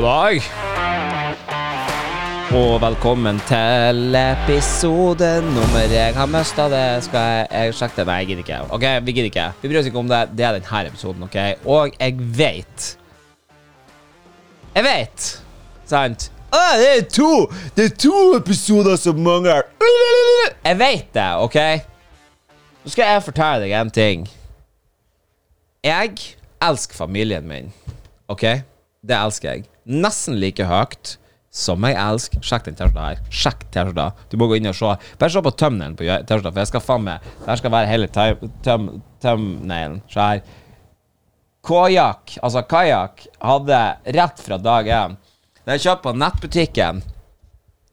God dag. Og velkommen til episode nummer Jeg har mista det. Skal jeg, jeg sjekke det? Nei, jeg gidder ikke. Ok, Vi gidder ikke. Vi bryr oss ikke om det. Det er denne episoden, ok? Og jeg vet Jeg vet, sant? Ah, det er to Det er to episoder som mangler. Jeg vet det, ok? Nå skal jeg fortelle deg en ting. Jeg elsker familien min, ok? Det elsker jeg. Nesten like høyt som jeg elsker Sjekk den T-skjorta her. Sjekk T-skjorta. Du må gå inn og se. Bare se på tømmelen på T-skjorta, for jeg skal faen meg Det skal være hele thumbnailen. Se her. Kajak, altså kajakk, hadde rett fra dag én. Den er kjøpt på nettbutikken.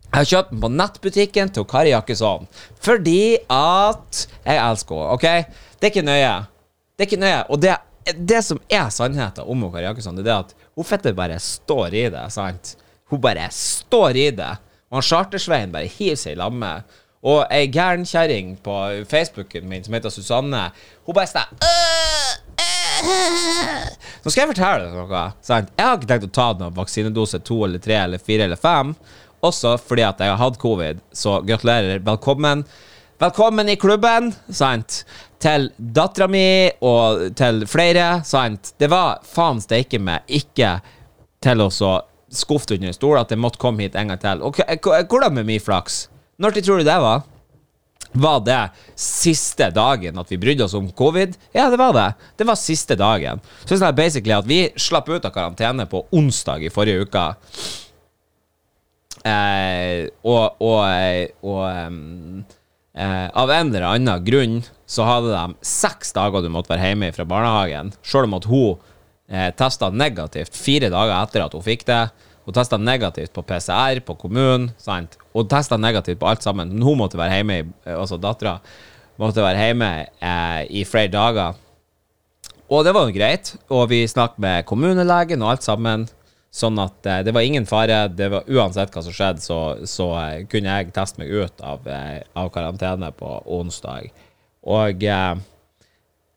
Jeg har kjøpt den på nettbutikken til Kari Jakkesson fordi at jeg elsker henne. OK? Det er ikke nøye. Det er ikke nøye. Og det, det som er sannheten om Kari Jakkesson, det er at hun fette bare står i det. sant? Hun bare står i det. Og han Chartersveien bare hiver seg i lamme. Og ei gæren kjerring på Facebooken min som heter Susanne, hun bare sånn Nå skal jeg fortelle deg noe. Sant? Jeg har ikke tenkt å ta noen vaksinedose to eller tre eller fire eller fem. Også fordi at jeg har hatt covid, så gratulerer. Velkommen. Velkommen i klubben, sant? Til dattera mi og til flere, sant? Det var faen steike meg ikke til å så skuffe under stol at jeg måtte komme hit en gang til. Hvordan med min flaks? Når tror du det var? Var det siste dagen at vi brydde oss om covid? Ja, det var det. Det var siste dagen. Så det er basically at vi slapp ut av karantene på onsdag i forrige uke. Eh, og, og, og um, eh, av en eller annen grunn så hadde de seks dager du måtte være hjemme fra barnehagen, sjøl om at hun eh, testa negativt fire dager etter at hun fikk det. Hun testa negativt på PCR på kommunen, sant? og testa negativt på alt sammen. Men hun måtte være hjemme, eh, altså dattera måtte være hjemme eh, i flere dager. Og det var jo greit, og vi snakket med kommunelegen og alt sammen. Sånn at eh, det var ingen fare. Det var Uansett hva som skjedde, så, så eh, kunne jeg teste meg ut av, eh, av karantene på onsdag. Og eh,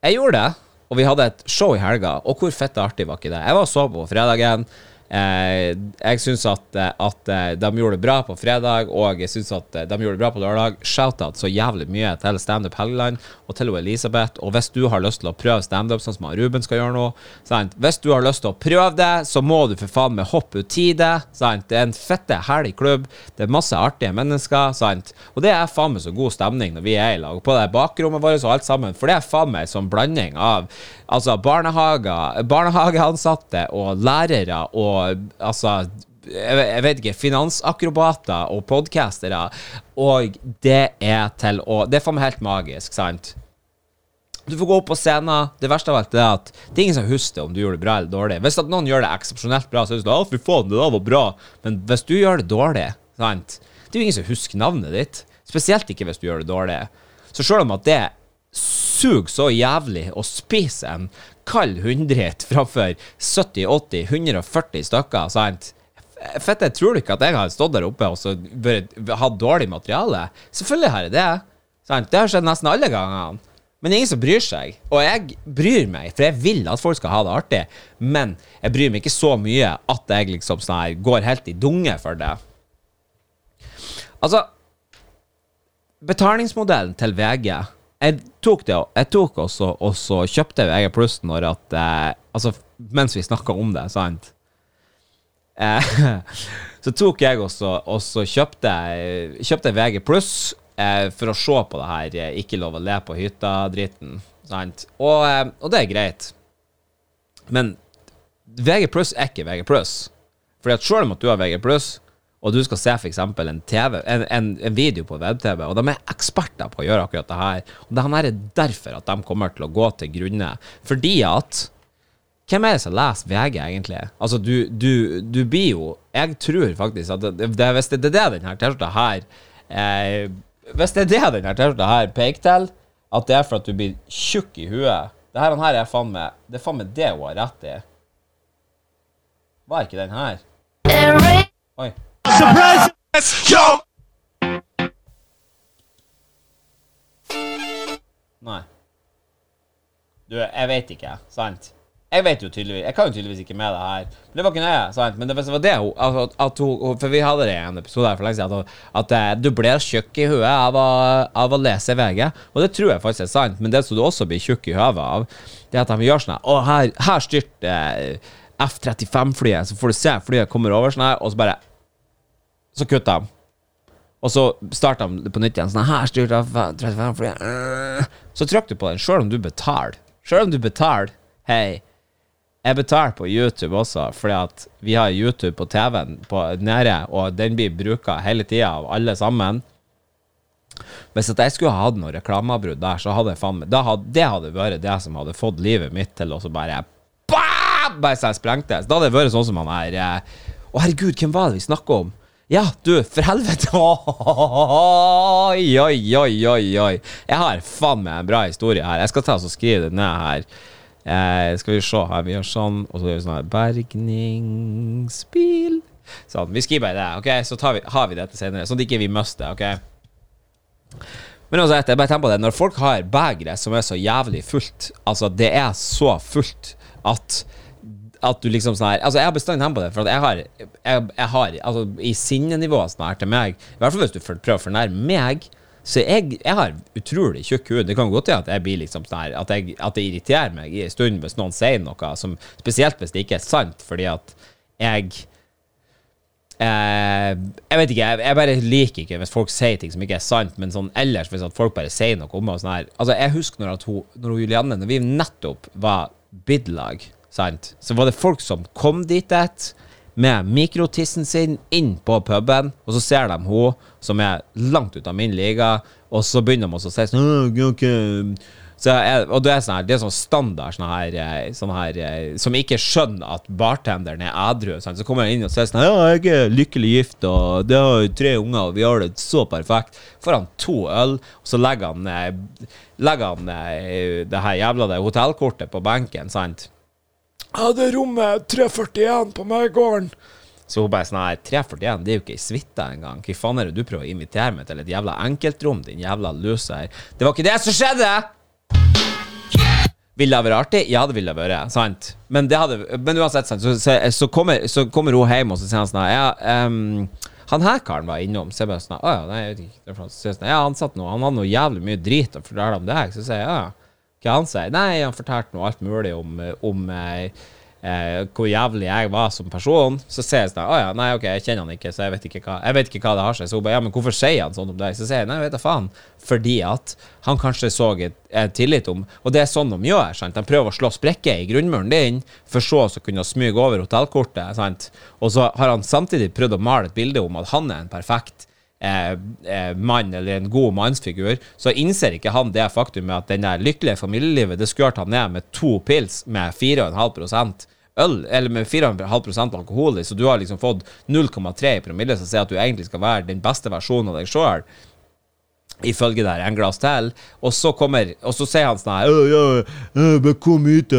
jeg gjorde det. Og vi hadde et show i helga, og hvor fett artig var ikke det? Jeg var og så på fredagen. Eh, jeg syns at, at, de gjorde det bra på fredag, og jeg syns at de gjorde det bra på lørdag. Shout-out så jævlig mye til Standup Helgeland og til Elisabeth. Og hvis du har lyst til å prøve standup, sånn som Ruben skal gjøre nå sant? Hvis du har lyst til å prøve det, så må du for faen meg hoppe ut i det. Sant? Det er en fette herlig klubb. Det er masse artige mennesker. Sant? Og det er faen meg så god stemning når vi er i lag. På det bakrommet vårt og alt sammen. For det er faen meg som blanding av altså barnehager, barnehageansatte og lærere og altså jeg vet ikke, finansakrobater og podcastere. Og det er til å Det er for meg helt magisk, sant? Du får gå opp på scenen. Det verste av alt er at det er ingen som husker om du gjorde det bra eller dårlig. Hvis noen gjør det eksepsjonelt bra, så er det sånn 'Å, fy faen, det der var bra'. Men hvis du gjør det dårlig, sant Det er jo ingen som husker navnet ditt. Spesielt ikke hvis du gjør det dårlig. Så selv om at det suger så jævlig å spise en kald hundreit framfor 70-80-140 stykker, sant? Fette, tror du ikke at jeg har stått der oppe og så hatt dårlig materiale? Selvfølgelig har jeg det. Sant? Det har skjedd nesten alle gangene. Men ingen som bryr seg. Og jeg bryr meg, for jeg vil at folk skal ha det artig. Men jeg bryr meg ikke så mye at jeg liksom sånn her går helt i dunge for det. Altså Betalingsmodellen til VG jeg tok det, jeg tok også, og så kjøpte jeg VG pluss når at eh, Altså, mens vi snakka om det, sant? Eh, så tok jeg også, og så kjøpte, kjøpte VG pluss eh, for å se på det her eh, ikke lov å le på hytta-dritten, sant? Og, eh, og, det er greit. Men VG pluss er ikke VG pluss. Fordi at selv om at du har VG pluss, og du skal se f.eks. En, TV, en, en, en video på web-TV, og de er eksperter på å gjøre akkurat det her. Og det her er derfor at de kommer til å gå til grunne. Fordi at Hvem er det som leser VG, egentlig? Altså, du, du, du blir jo Jeg tror faktisk at det, det, hvis det er det denne T-skjorta her eh, Hvis det er det denne T-skjorta her peker til, at det er for at du blir tjukk i huet Det her, her er faen meg Det er faen meg det hun har rett i. Var ikke den her? Oi. Surprise! Yo! Nei. Du, jeg vet ikke, sant? Jeg vet jo tydeligvis Jeg kan jo tydeligvis ikke med det her. Men det var ikke nøye, sant? Men det var det hun at, at hun For vi hadde det i en episode her for lenge siden, at, at, at du blir tjukk i huet av av å lese VG. Og det tror jeg faktisk er sant, men det som du også blir tjukk i hodet av, det er at de gjør sånn her Å, her, her styrte eh, F-35-flyet, så får du se flyet kommer over sånn her, og så bare Så kutta de. Og så starta de på nytt igjen. Sånn her styrte F-35-flyet Så trakk du på den, sjøl om du betaler. Sjøl om du betaler. Hei. Jeg betaler på YouTube også, fordi at vi har YouTube på TV-en nede, og den blir bruka hele tida av alle sammen. Hvis at jeg skulle hatt noe reklameavbrudd der, så hadde jeg faen meg Det hadde vært det som hadde fått livet mitt til å bare bah! Bare så jeg sprengtes. Da hadde det vært sånn som han her eh, Å, herregud, hvem var det vi snakka om? Ja, du, for helvete! Oi, oi, oi, oi, oi. Jeg har faen meg en bra historie her. Jeg skal ta og skrive det ned her. Eh, skal vi se her, vi gjør sånn, og så gjør vi sånn her Bergningsbil. Sånn, vi skriver bare det, ok? Så vi, har vi dette senere, sånn at ikke vi mister ok? Men også jeg bare tenker på det, når folk har begre som er så jævlig fullt, altså det er så fullt at at du liksom sånn her Altså, jeg har bestandig tenkt på det, for at jeg har, jeg, jeg har Altså, i sinnenivået sånn her til meg I hvert fall hvis du prøver å fornærme meg, så jeg, jeg, har utrolig tjukk hud. Det kan godt hende at jeg blir liksom sånn her at, jeg, at, det irriterer meg i en stund hvis noen sier noe, som, spesielt hvis det ikke er sant, fordi at jeg eh, Jeg vet ikke, jeg, jeg, bare liker ikke hvis folk sier ting som ikke er sant, men sånn ellers hvis at folk bare sier noe om meg sånn her Altså, jeg husker når, at hun, når Julianne, når vi nettopp var bidlag, sant, så var det folk som kom dit et, med mikrotissen sin inn på puben, og så ser de hun som er langt ut av min liga, og så begynner de også å si sånn okay. så jeg, Og det er sånn her, det er sånn standard sånn her, eh, sånn her eh, Som ikke skjønner at bartenderen er. Sånn. Så kommer han inn og sier sånn Ja, jeg er lykkelig gift, og det har tre unger, og vi har det så perfekt. Får han to øl, og så legger han, eh, legger han det her jævla det hotellkortet på benken, sant? Jeg hadde rommet 341 på Møygården. Så hun bare sånn her 341, det er jo ikke ei suite engang. Hva faen er det du prøver å invitere meg til et jævla enkeltrom, din jævla loser? Det var ikke det som skjedde! Ville det vært artig? Ja, det ville det vært. Sant? Men, det hadde, men uansett, sant? Så, så, så, kommer, så, kommer, hun hjem, og så sier han sånn her Ja, um, han her karen var innom. Så jeg bare sånn Å ja, nei, jeg vet ikke. Jeg sånn, ja, han satt noe Han hadde noe jævlig mye drit å fortelle om deg. Så sier jeg ja. Hva han sier? Nei, han fortalte noe alt mulig om, om eh, eh, hvor jævlig jeg var som person. Så sier jeg sånn Å ja, nei, ok, jeg kjenner han ikke, så jeg vet ikke hva, jeg vet ikke hva det har seg. Så hun bare Ja, men hvorfor sier han sånn om deg? Så sier jeg nei, vet da faen. Fordi at han kanskje så et, et tillit om Og det er sånn de gjør. sant? De prøver å slå sprekker i grunnmuren din, for så å kunne smyge over hotellkortet. sant? Og så har han samtidig prøvd å male et bilde om at han er en perfekt Eh, eh, mann eller en god mannsfigur, så innser ikke han det faktum at den der lykkelige familielivet det skjørte han ned med to pils med 4,5% øl, eller med 4,5% alkohol i, så du har liksom fått 0,3 i promille, som sier at du egentlig skal være den beste versjonen av deg sjøl ifølge der en glass til. Og så kommer Og så sier han sånn her ja, ja, 'Kom hit,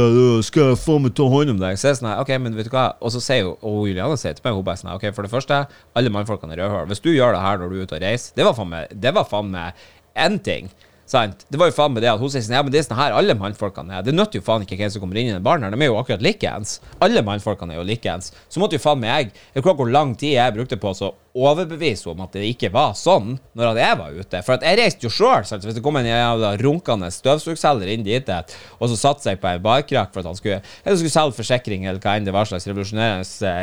skal jeg faen meg ta hånd om deg.' Så er sånn her, ok, men vet du hva Og så sier hun Og Juliane sier til meg hun bare sånn Ok, for det første, alle mannfolkene er rødhåra. Hvis du gjør det her når du er ute og reiser, det var faen meg Det var faen meg én ting. Sant? Det var jo faen med det at hun sier sånn Ja, men det er sånn her alle mannfolkene er. Det nytter jo faen ikke hvem som kommer inn i den baren her. De er jo akkurat likeens. Alle mannfolkene er jo likeens. Så måtte jo faen meg jeg Jeg vet hvor lang tid jeg brukte på å overbevise om at det ikke var sånn når jeg var ute. For at jeg reiste jo sjøl. Hvis det kom en jævla runkende støvsugselger inn dit, og så satte seg på en barkrakk for at han skulle, eller skulle selge forsikring, eller hva enn det var slags revolusjonerende,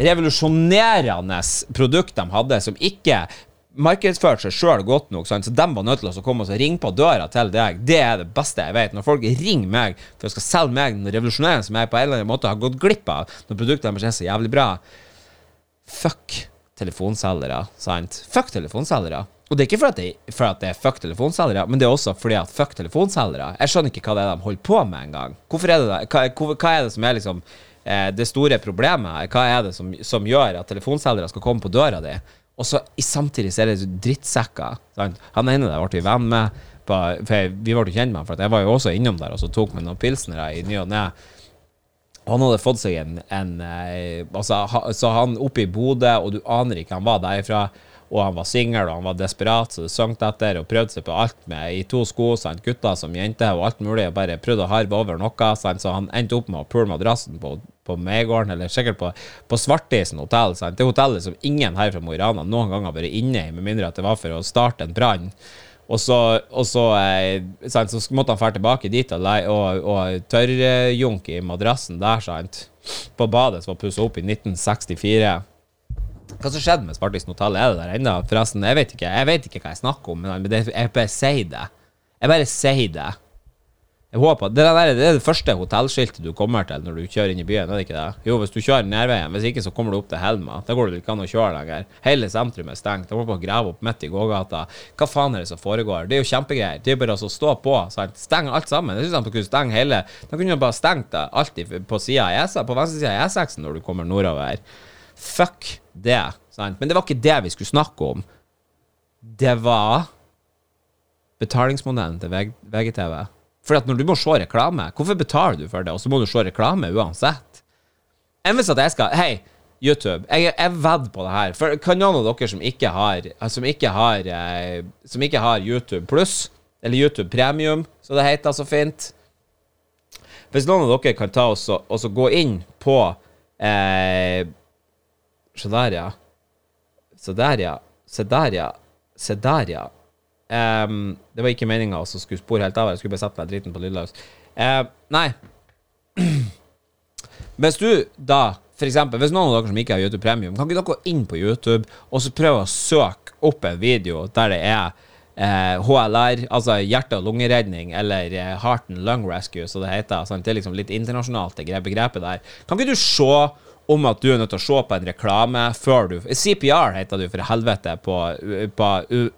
revolusjonerende produkt de hadde, som ikke markedsført seg sjøl godt nok, sant? så de var nødt til å komme og ringe på døra til deg. Det er det beste jeg vet. Når folk ringer meg for å skal selge meg den revolusjonæren som jeg på en eller annen måte har gått glipp av, når produktene deres er så jævlig bra Fuck telefonselgere, sant? Fuck telefonselgere. Og det er ikke for at, det, for at det er fuck telefonselgere, men det er også fordi at fuck telefonselgere. Jeg skjønner ikke hva det er de holder på med engang. Hvorfor er det? Hva, hva, er det som er liksom eh, det store problemet her? Hva er det som, som gjør at telefonselgere skal komme på døra di og så samtidig så er det drittsekker. Han ene der ble vi venn med. På, for Vi ble kjent med ham, for jeg var jo også innom der og så tok meg noen pilsnere i ny og ne. Han hadde fått seg en, en eh, altså, ha, Så han oppe i Bodø, og du aner ikke han var derifra. Og han var singel, og han var desperat, så det sank etter, og prøvde seg på alt med i to sko, sant, gutter som jenter, og alt mulig, og bare prøvde å harve over noe, sant, så han endte opp med å pule madrassen på, på Megården, eller sikkert på, på Svartisen hotell, sant, det hotellet som ingen her fra Mo i Rana noen gang har vært inne i, med mindre at det var for å starte en brann. Og så, og så, eh, sant, så måtte han dra tilbake dit og, og, og tørrjunke i madrassen der, sant, på badet som var pussa opp i 1964. Hva som skjedde med Spartisen hotell? Er det der ennå? Forresten, jeg vet ikke Jeg vet ikke hva jeg snakker om, men jeg bare sier det. Jeg bare sier det. Jeg håper Det, der, det er det første hotellskiltet du kommer til når du kjører inn i byen, er det ikke det? Jo, hvis du kjører nærveien. Hvis ikke, så kommer du opp til Helma. Da går det ikke an å kjøre lenger. Hele sentrum er stengt. De holder på å grave opp midt i gågata. Hva faen er det som foregår? Det er jo kjempegreier. Det er bare å stå på. Sant? Steng alt sammen. Jeg synes de kunne stenge hele De kunne jo bare stengt det alltid på sida av E6, på venstre side av E6 når du kommer nordover. Fuck det. Sant? Men det var ikke det vi skulle snakke om. Det var betalingsmodellen til VGTV. For at når du må se reklame, hvorfor betaler du for det, og så må du se reklame uansett? Enn hvis at jeg skal Hei, YouTube, jeg, jeg vedder på det her. For kan noen av dere som ikke har Som ikke har, eh, som ikke har YouTube pluss, eller YouTube premium, så det heter så fint Hvis noen av dere kan ta oss og gå inn på eh, Se der, ja. Se der, ja. Se der, ja. Se der, ja. Um, det var ikke meninga å skulle spore helt av. Jeg skulle bare sette meg driten på lydløs. Uh, nei. Hvis du da, for eksempel, hvis noen av dere som ikke har YouTube Premium, kan ikke dere gå inn på YouTube og så prøve å søke opp en video der det er eh, HLR, altså hjerte- og lungeredning, eller eh, Heart and Lung Rescue, som det heter. Sant? Det er liksom litt internasjonalt, det begrepet der. Kan ikke du se om at du er nødt til å se på en reklame før du CPR heter du for helvete på, på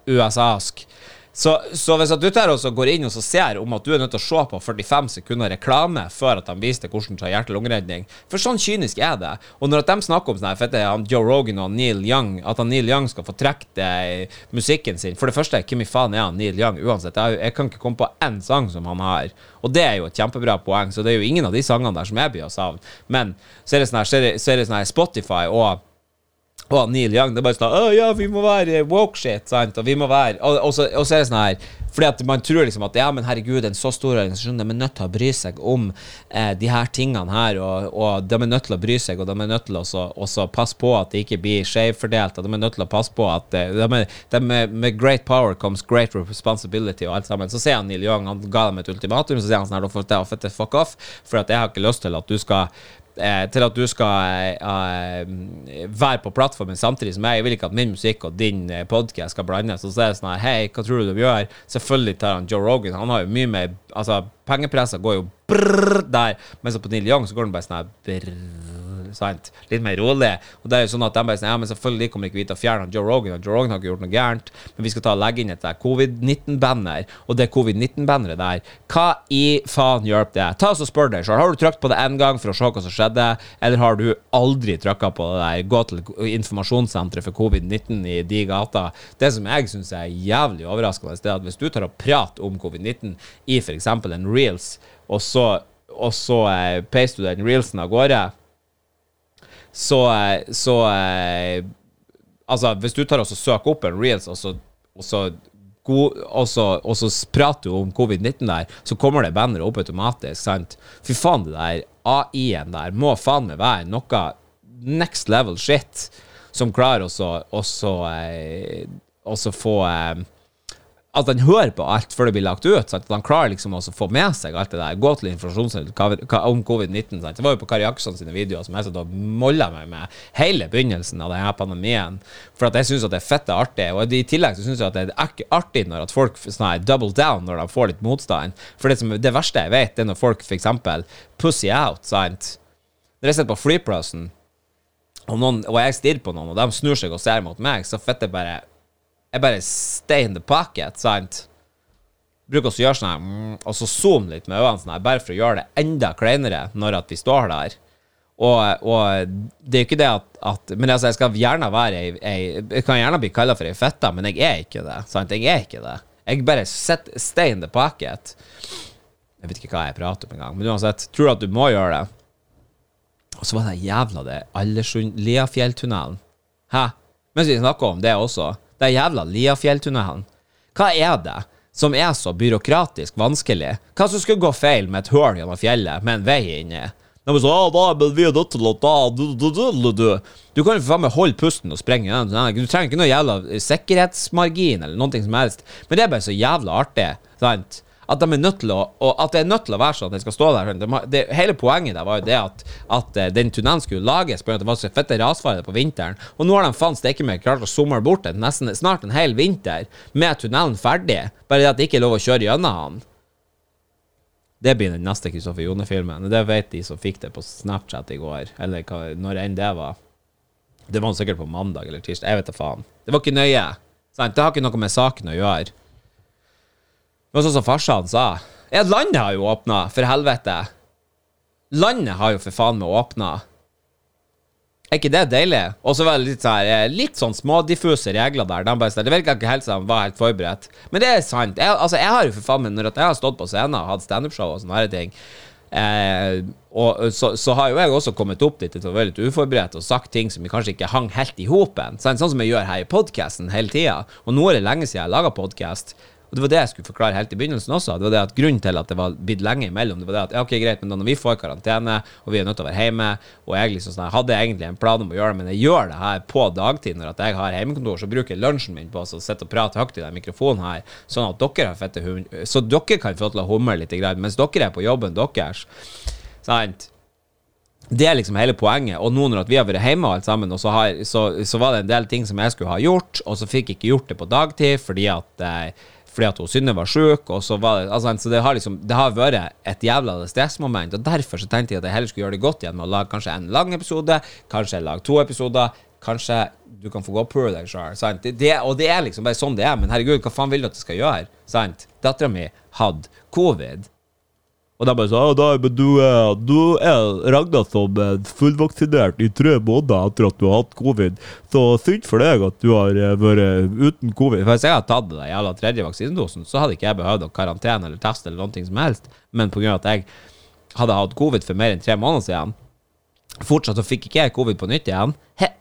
USA-sk. Så, så hvis du går inn og ser om at du er nødt til å se på 45 sekunder reklame før at de viser deg hvordan du tar hjerte-lungeredning For sånn kynisk er det. Og når at de snakker om sånn her, for at det han Joe Rogan og Neil Young At han Neil Young skal få trukket musikken sin For det første, hvem i faen er han Neil Young uansett? Jeg, jeg kan ikke komme på én sang som han har. Og det er jo et kjempebra poeng, så det er jo ingen av de sangene der som jeg blir å savne. Men så er det sånn her, så er det, så er det sånn her Spotify og og Neil Young, det er bare sånn Å ja, vi må være woke shit, sant? Og vi må være Og, og, så, og så er det sånn her Fordi at man tror liksom at Ja, men herregud, en så stor organisasjon De er nødt til å bry seg om eh, de her tingene her, og, og de er nødt til å bry seg, og de er nødt til å også, passe på at det ikke blir skjevfordelt, og de er nødt til å passe på at eh, de de Med great power comes great responsibility, og alt sammen. Så sier han Neil Young, han ga dem et ultimatum, så sier han sånn her, da får jeg fuck off, for at jeg har ikke lyst til at du skal til at du skal eh, eh, være på plattformen samtidig som jeg. Jeg vil ikke at min musikk og din podkast skal blandes. Og så er det sånn her Hei, hva tror du de gjør? Selvfølgelig tar han Joe Rogan. Han har jo mye mer Altså, pengepressa går jo brrr der, mens på Neil Young så går den bare sånn her brrr, sant? Litt mer rolig. Og det er jo sånn at de bare sier Ja, men selvfølgelig kommer ikke vi til å fjerne Joe Rogan, og Joe Rogan har ikke gjort noe gærent, men vi skal ta og legge inn et covid-19-banner, og det covid-19-banneret der, hva i faen hjelper det? Ta oss og spør deg sjøl. Har du trykt på det én gang for å se hva som skjedde, eller har du aldri trykka på det der? Gå til informasjonssenteret for covid-19 i de gata. Det som jeg syns er jævlig overraskende, det er at hvis du tar og prater om covid-19 i f.eks. en reels, og så, og så eh, paster du den reelsen av gårde så, eh, så eh, Altså, hvis du tar og søker opp en reels, og så, og så, og så, og så prater du om covid-19 der, så kommer det bannere opp automatisk, sant? Fy faen, det der AI-en der må faen meg være noe next level shit som klarer også også, eh, få eh, at han hører på alt før det blir lagt ut. Sant? At han klarer liksom å få med seg alt det der. Gå til informasjonssenteret om covid-19. Sant? Det var jo på Kari Jaksson sine videoer som jeg satt og molla meg med hele begynnelsen av denne pandemien. For at jeg syns det er fette artig. Og i tillegg så syns jeg at det er ikke artig når at folk sånn double down når de får litt motstand. For det, som, det verste jeg vet, det er når folk f.eks. pussy out. Sant? Når jeg sitter på flyplassen, og, noen, og jeg stirrer på noen, og de snur seg og ser mot meg, så fitter bare Jeg bare stay in the pocket, sant? Bruker å gjøre sånn her, mm, og så zoome litt med øynene sånn her, bare for å gjøre det enda kleinere når at vi står der. Og, og det er jo ikke det at, at Men altså, jeg skal gjerne være ei, ei Jeg kan gjerne bli kalla for ei fitte, men jeg er ikke det. Sant? Jeg er ikke det. Jeg bare set, stay in the pocket. Jeg vet ikke hva jeg prater om engang, men uansett, tror du at du må gjøre det? Og så var det jævla det Aldersund Liafjelltunnelen. Hæ? Mens vi snakker om det også, det er jævla Liafjelltunnelen. Hva er det som er så byråkratisk vanskelig? Hva som skulle gå feil med et hull gjennom fjellet med en vei inni? De bare så, «Ja, da, men vi er nødt til å da, du, du, du, du, du. kan jo faen meg holde pusten og sprenge den. Du trenger ikke noe jævla sikkerhetsmargin eller noe som helst. Men det er bare så jævla artig. Sant? At de er nødt til å At det er nødt til å være sånn at den skal stå der. De det, hele poenget der var jo det at, at eh, den tunnelen skulle lages på at det var så fette rasfare på vinteren. Og nå har de faen steike meg klart å somle bort den nesten snart en hel vinter med tunnelen ferdig. Bare det at det ikke er lov å kjøre gjennom den. Det blir den neste Kristoffer Jone-filmen. Det vet de som fikk det på Snapchat i går, eller hva, når enn det var. Det var sikkert på mandag eller tirsdag. Jeg vet da faen. Det var ikke nøye. Sant? Det har ikke noe med saken å gjøre. Var sånn som farsan sa. Ja, landet har jo åpna, for helvete. Landet har jo for faen meg åpna. Er ikke det deilig? Og så var det litt, sånn eh, litt sånn smådiffuse regler der. De bare, det virka ikke helt som de var helt forberedt. Men det er sant. Jeg, altså, jeg har jo for faen meg, når jeg har stått på scenen og hatt standupshow og sånne her ting, eh, og så, så har jo jeg også kommet opp dit å være litt uforberedt og sagt ting som kanskje ikke hang helt i hopen. Sånn, sånn som jeg gjør her i podkasten hele tida. Og nå er det lenge siden jeg har laga podkast. Og det var det jeg skulle forklare helt i begynnelsen også. Det var det at Grunnen til at det var blitt lenge imellom, det var det at ja, ok, greit, men da når vi får karantene, og vi er nødt til å være hjemme, og jeg liksom sånn, jeg hadde egentlig en plan om å gjøre det, men jeg gjør det her på dagtid når at jeg har hjemmekontor, så bruker jeg lunsjen min på å sitte og prate høyt i den mikrofonen her, sånn at dere har fette hund... Så dere kan få til å humre litt, mens dere er på jobben deres. Sant? Det er liksom hele poenget. Og nå når vi har vært hjemme alt sammen, så, har, så, så var det en del ting som jeg skulle ha gjort, og så fikk jeg ikke gjort det på dagtid fordi at eh, fordi at hun Synne var sjuk, så var det altså, Så det har liksom Det har vært et jævla stressmoment, og derfor så tenkte jeg at jeg heller skulle gjøre det godt igjen med å lage kanskje en lang episode, kanskje lage to episoder, kanskje du kan få gå på deg sjøl. Det, det, og det er liksom bare sånn det er, men herregud, hva faen vil du at jeg skal gjøre? Sant? Dattera mi hadde covid. Og de bare sa «Ja, du, du er regna som eh, fullvaksinert i tre måneder etter at du har hatt covid, så synd for deg at du har eh, vært uten covid. Hvis jeg hadde tatt den jævla tredje vaksinedosen, så hadde ikke jeg behøvd å karantene eller teste eller noe som helst. Men pga. at jeg hadde hatt covid for mer enn tre måneder siden, fortsatt så fikk ikke jeg covid på nytt igjen. He.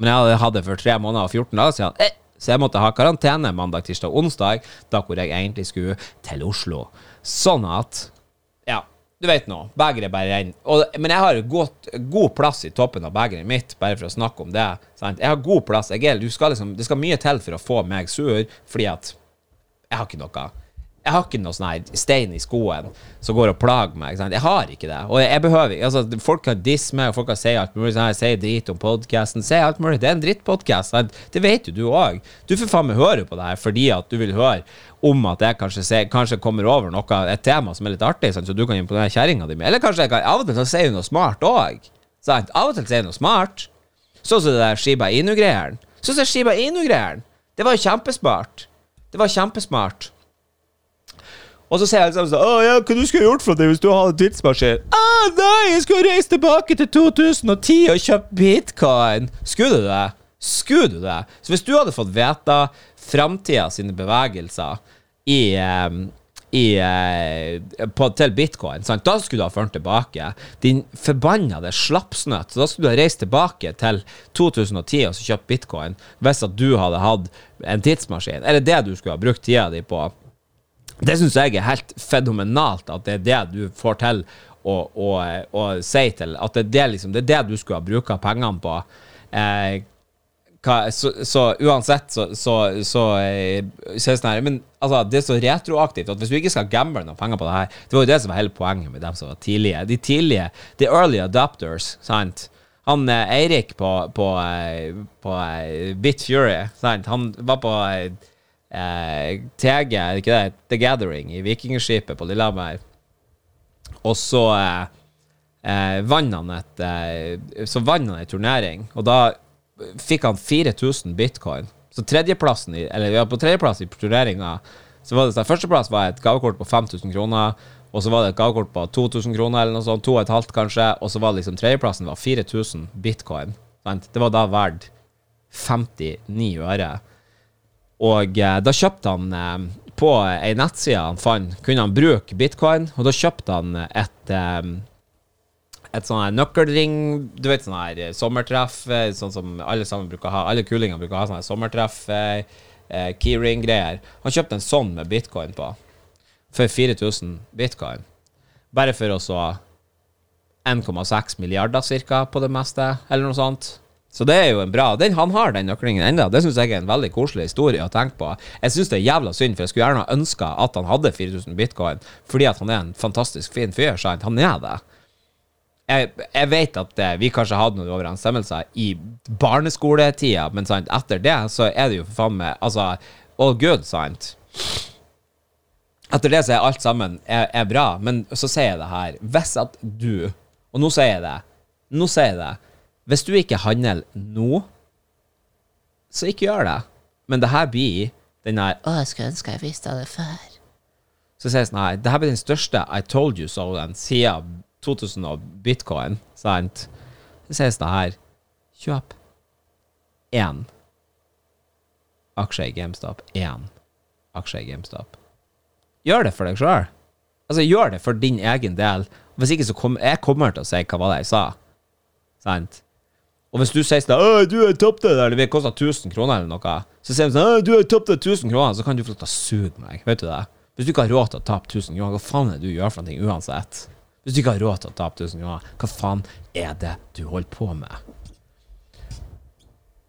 Men jeg hadde hatt det for tre måneder og 14 dager siden. He. Så jeg måtte ha karantene mandag, tirsdag og onsdag, da hvor jeg egentlig skulle til Oslo. Sånn at du vet nå. Begeret bare renner. Men jeg har godt, god plass i toppen av begeret mitt, bare for å snakke om det. Sant? Jeg har god plass. Jeg er, skal liksom, det skal mye til for å få meg sur, fordi at jeg har ikke noe Jeg har ikke noe sånn stein i skoen som går og plager meg. Jeg har ikke det. Og jeg behøver altså, Folk kan disse meg, og folk kan si alt mulig. Sånn her, si drit om podkasten. Si alt mulig. Det er en drittpodkast. Det vet jo du òg. Du får faen meg høre på det her fordi at du vil høre om at jeg kanskje, ser, kanskje kommer over noe, et tema som er litt artig, sant? så du kan imponere kjerringa di med. Eller kanskje jeg kan, av og til så sier hun noe smart òg. Av og til sier hun noe smart. Sånn som det der Shiba Inu-greiene. Sånn som Shiba Inu-greiene. Det var jo kjempesmart. Det var kjempesmart. Og så sier jeg liksom sånn Å ja, hva du skulle gjort for det hvis du hadde tidsmaskin? Å nei, jeg skulle reise tilbake til 2010 og kjøpt bitcoin. Skulle du det? Skulle du det? Så hvis du hadde fått vite framtida sine bevegelser i um, i, eh, på, til bitcoin. Sant? Da skulle du ha ført tilbake. Din forbannede slapsnøtt. Så Da skulle du ha reist tilbake til 2010 og så kjøpt bitcoin hvis at du hadde hatt en tidsmaskin. Eller det du skulle ha brukt tida di på. Det syns jeg er helt fenomenalt, at det er det du får til å, å, å si til At det er det, liksom, det er det du skulle ha bruka pengene på. Eh, hva, så, så uansett, så, så, så, eh, så sånn Men altså, det er så retroaktivt at hvis du ikke skal gamble noen penger på det her Det var jo det som var hele poenget med dem som var tidlige. De tidlige, the early adopters, sant? Han eh, Eirik på, på, på, på eh, Bit Fury, sant? Han var på eh, TG, ikke det? The Gathering i Vikingskipet på Lillehammer. Og så eh, eh, vant han et eh, Så vant han en turnering, og da fikk han 4000 bitcoin. Så tredjeplassen i, Eller ja, på tredjeplass i turneringa så var det så Førsteplass var et gavekort på 5000 kroner, og så var det et gavekort på 2000 kroner, eller noe sånt, to og et halvt kanskje, og så var det liksom tredjeplassen var 4000 bitcoin. Sant? Det var da verdt 59 øre. Og eh, da kjøpte han eh, på ei nettside han fant, kunne han bruke bitcoin, og da kjøpte han et eh, et sånn her nøkkelring Du vet sånn her sommertreff, sånn som alle sammen bruker å ha. Alle kulinger bruker å ha sånn her sommertreff, eh, keyring-greier. Han kjøpte en sånn med bitcoin på. For 4000 bitcoin. Bare for å så 1,6 milliarder cirka på det meste, eller noe sånt. Så det er jo en bra den, Han har den nøklingen ennå. Det syns jeg er en veldig koselig historie å tenke på. Jeg syns det er jævla synd, for jeg skulle gjerne ønska at han hadde 4000 bitcoin, fordi at han er en fantastisk fin fyr. Sant? Han er det. Jeg, jeg vet at det, vi kanskje hadde noen overensstemmelser i barneskoletida, men sant, etter det så er det jo for faen meg Altså, all good, sant? Etter det så er alt sammen er, er bra, men så sier jeg det her Hvis at du Og nå sier jeg det. Nå sier jeg det. Hvis du ikke handler nå, så ikke gjør det. Men det her blir den der Å, jeg skulle ønske jeg visste det før. Så jeg sånn her Det her blir den største I told you so-en siden 2000 og bitcoin, sant? Så det sånn her Kjøp én aksje i GameStop. Én aksje i GameStop. Gjør det for deg sjøl. Altså, gjør det for din egen del. Hvis ikke, så kommer jeg kommer til å si hva var det jeg sa. Sant? Og hvis du sier sånn «Åh, du har tapt det der, det koster 1000 kroner eller noe, så sier de sånn «Åh, du har tapt det 1000 kroner, så kan du få lov til å suge meg. Vet du det? Hvis du ikke har råd til å tape 1000 kroner, hva faen er det du gjør for noe uansett? Hvis du ikke har råd til å tape 1000 kroner, hva faen er det du holder på med?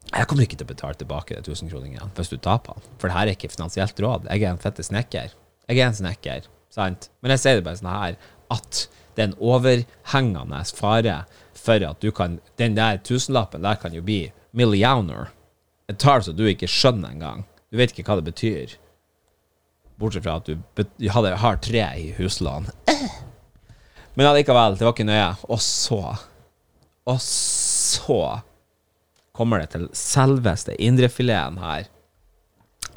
Jeg kommer ikke til å betale tilbake de 1000 kroningene hvis du taper den. For det her er ikke finansielt råd. Jeg er en fette snekker. Jeg er en snekker, sant? Men jeg sier det bare sånn her at det er en overhengende fare for at du kan Den der tusenlappen der kan jo bli millioner. Et tall som du ikke skjønner engang. Du vet ikke hva det betyr. Bortsett fra at du hadde, har tre i huslån. Men allikevel, det var ikke nøye. Og så Og så kommer det til selveste indrefileten her.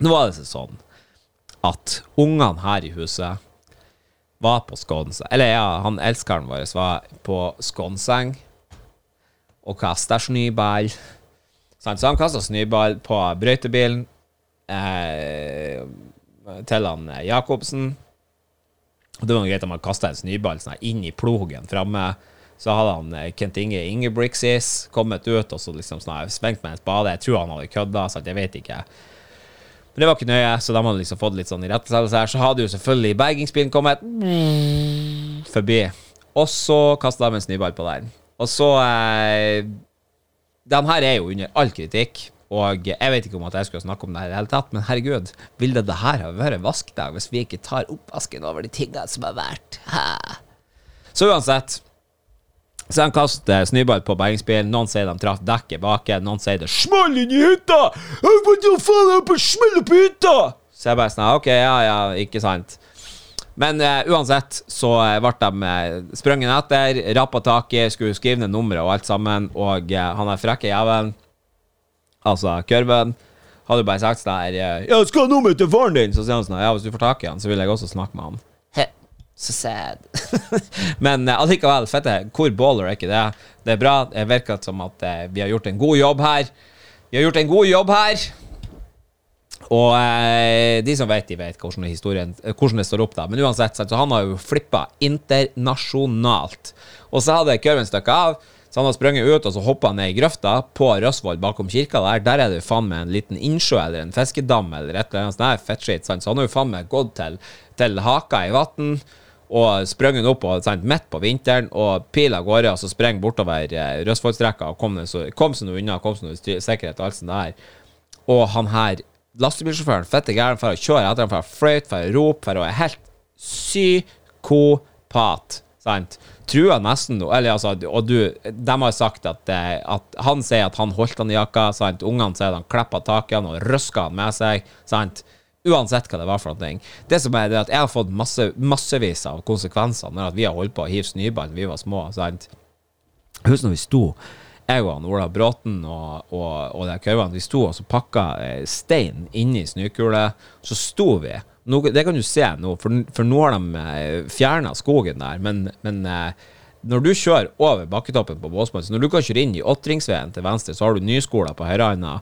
Nå var det sånn at ungene her i huset var på skånseng Eller ja, han elskeren vår var på skånseng og kasta snøball. Sant? Så han kasta snøball på brøytebilen eh, til han eh, Jacobsen. Det var greit at man kasta en snøball sånn inn i plogen framme. Så hadde han eh, Kent Inge Ingebrigtsis kommet ut og så liksom sånn svengt med en spade. Jeg tror han hadde kødda, så jeg vet ikke. Men det var ikke nøye, så de hadde liksom fått litt sånn irettesettelse her. Så hadde jo selvfølgelig bergingsbilen kommet forbi. Og så kasta de en snøball på den. Og så eh, Den her er jo under all kritikk. Og jeg vet ikke om at jeg skulle snakke om det her i det hele tatt, men herregud, ville det her ha vært vaskdag hvis vi ikke tar oppvasken over de tingene som har vært? Ha. Så uansett så han kaster snøball på bergingsbilen. Noen sier de traff dekket baki. Noen sier det small inn i hytta! «Å, Hva faen er det på smell på hytta? Så jeg bare sånn OK, ja, ja, ikke sant. Men uh, uansett så eh, ble de eh, sprunget etter, rappa tak i, skulle skrive ned nummeret og alt sammen, og uh, han er frekke jævelen, altså kurven, hadde bare sagt sånn her Ja, skal ha nummeret til faren din! Så sier han sånn Ja, hvis du får tak i han, så vil jeg også snakke med han. He, så sad. Men allikevel, fette, hvor baller er ikke det? Det er bra. Det virker som at vi har gjort en god jobb her. Vi har gjort en god jobb her. Og eh, de som vet, de vet hvordan, historien, eh, hvordan det står opp, da. Men uansett, så han har jo flippa internasjonalt. Og så hadde kurven stukket av. Så han har sprunget ut, og så hoppa ned i grøfta på Røsvoll bakom kirka der. Der er det jo faen meg en liten innsjø eller en fiskedam eller et eller annet sånt fettskitt. Så han har jo faen meg gått til, til haka i vann og sprunget opp og, midt på vinteren og pila gårde, og så sprang bortover eh, Røsvollstrekka og kom, så, kom seg unna, kom seg nå sikkerhet og alt sånt der. Og han her, lastebilsjåføren, fette gæren for å kjøre etter ham, for å fløyte, for å rope, for å være helt psykopat. Sant? Trua nesten eller altså, og du, de har sagt at, eh, at han sier at han holdt han i jakka, sant? Ungene sier at han klippa tak i han og røska han med seg, sant? Uansett hva det var for noe. Det som er det at jeg har fått masse, massevis av konsekvenser når vi har holdt på å hive snøball da vi var små, sant? Husk når vi sto jeg og han Ola Bråten og, og, og de køyvene, vi sto og så pakka eh, stein inni snøkule. Så sto vi. Nå, det kan du se nå, for, for nå har de eh, fjerna skogen der. Men, men eh, når du kjører over bakketoppen på Båsmann, så når du kan kjøre inn i Åtringsveien til venstre, så har du nyskoler på høyrehånda.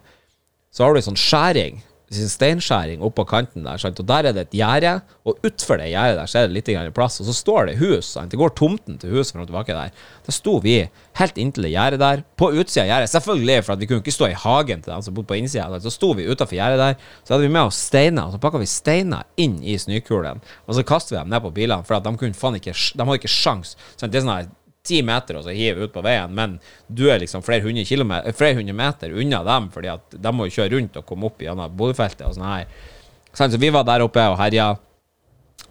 Så har du en sånn skjæring steinskjæring oppå kanten der, sant? og der er det et gjerde, og utfor det gjerdet der så er det litt grann plass, og så står det hus. Sant? Det går tomten til huset fram og tilbake der. Da sto vi helt inntil det gjerdet der, på utsida av gjerdet. Selvfølgelig, for at vi kunne ikke stå i hagen til dem som bodde på innsida. Så sto vi utafor gjerdet der, så hadde vi med oss steiner, og så pakka vi steiner inn i snøkulen, og så kastet vi dem ned på bilene, for at de kunne faen ikke De hadde ikke sjans. Sant? Det er sånn her ti meter og så hive ut på veien, men du er liksom flere hundre, kilometer, flere hundre meter unna dem, fordi at de må jo kjøre rundt og komme opp gjennom Bodøfeltet og sånn her. Så vi var der oppe og herja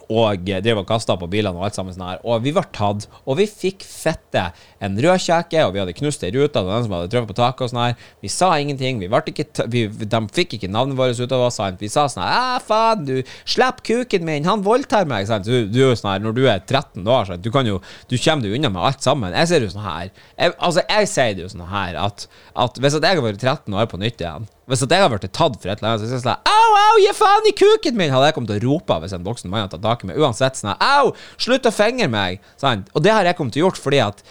og drev og kasta på bilene og alt sammen sånn her. Og vi var tatt, og vi fikk fette en rødkjeke, og vi hadde knust ei rute, og den som hadde truffet på taket og sånn her. Vi sa ingenting, vi ikke vi, de fikk ikke navnet vårt ut av oss, sant. Vi sa sånn her Æ, faen, du, slipp kuken min, han voldtar meg, sant. Du, du er sånn her, når du er 13 år, sant, du kan jo Du kommer deg unna med alt sammen. Jeg ser jo sånn her jeg, Altså, jeg sier det jo sånn her at, at hvis at jeg har vært 13 år på nytt igjen hvis jeg hadde blitt tatt for et eller annet, så hadde jeg sånn Au, au, gi faen i kuken min! Hadde jeg kommet til å rope hvis en voksen mann hadde tatt tak i meg. Uansett sånn Au, slutt å fingre meg! Sånn. Og det har jeg kommet til å gjort fordi at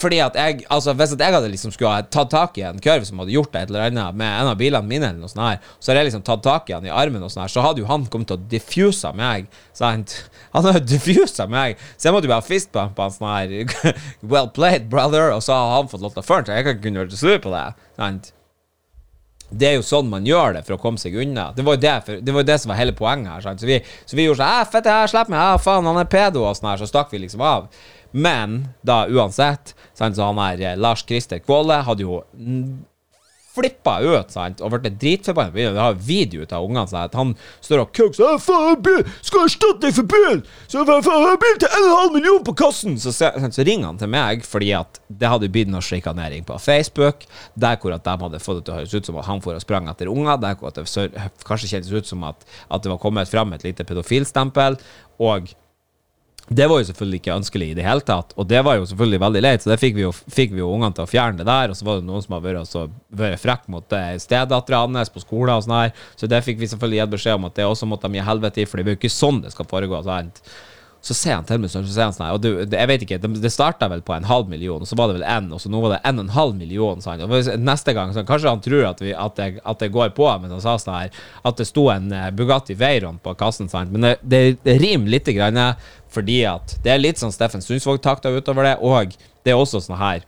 fordi at jeg, altså Hvis at jeg hadde liksom skulle ha tatt tak i en kurv som hadde gjort et eller annet med en av bilene mine, eller noe sånt her, så hadde jeg liksom tatt tak i han i armen, og sånn her, så hadde jo han kommet til å diffuse meg. Sant? Han hadde diffusa meg, så jeg måtte jo ha fistbump han sånn her Well played, brother, og så har han fått lov til å føre seg. Jeg kan ikke kunne vært sur på det. Sant? Det er jo sånn man gjør det for å komme seg unna. Det var jo det, for, det, var det som var hele poenget her. Så, vi, så vi gjorde sånn Fett, jeg slipper meg. Ja, faen, han er pedo, og sånn her. Så stakk vi liksom av. Men da uansett, sant, så han her eh, Lars Christer Kvåle hadde jo flippa ut sant, og ble dritforbanna. Vi har video av ungene sånn at han står og kukker faen, skal erstatte deg for bil! Så jeg får bil til 1,5 million på kassen! Så, så, så, ringer han til meg fordi at det hadde blitt noe sjikanering på Facebook, der hvor at de hadde fått det til å høres ut som at han for og sprang etter unger, der hvor at det kanskje kjentes ut som at, at det var kommet fram et lite pedofilstempel, og det var jo selvfølgelig ikke ønskelig i det hele tatt, og det var jo selvfølgelig veldig leit, så det fikk vi jo, fikk vi jo ungene til å fjerne det der. Og så var det noen som har vært, vært frekk mot eh, stedattera hans på skolen og sånn her, så det fikk vi selvfølgelig gitt beskjed om at det også måtte de gi helvete i, for det er jo ikke sånn det skal foregå. Sant? Så ser han til meg sånn, så sier han sånn Og du, jeg vet ikke, det, det starta vel på en halv million, og så var det vel én, og så nå var det en og en halv million. Sånn. Og neste gang sånn, Kanskje han tror at, vi, at, jeg, at, jeg, går på, men han sa sånn her at det sto en uh, Bugatti Veyron på kassen. Sånn. Men det, det, det rimer lite grann, fordi at det er litt sånn Steffen Sundsvåg-takta utover det, og det er også sånn her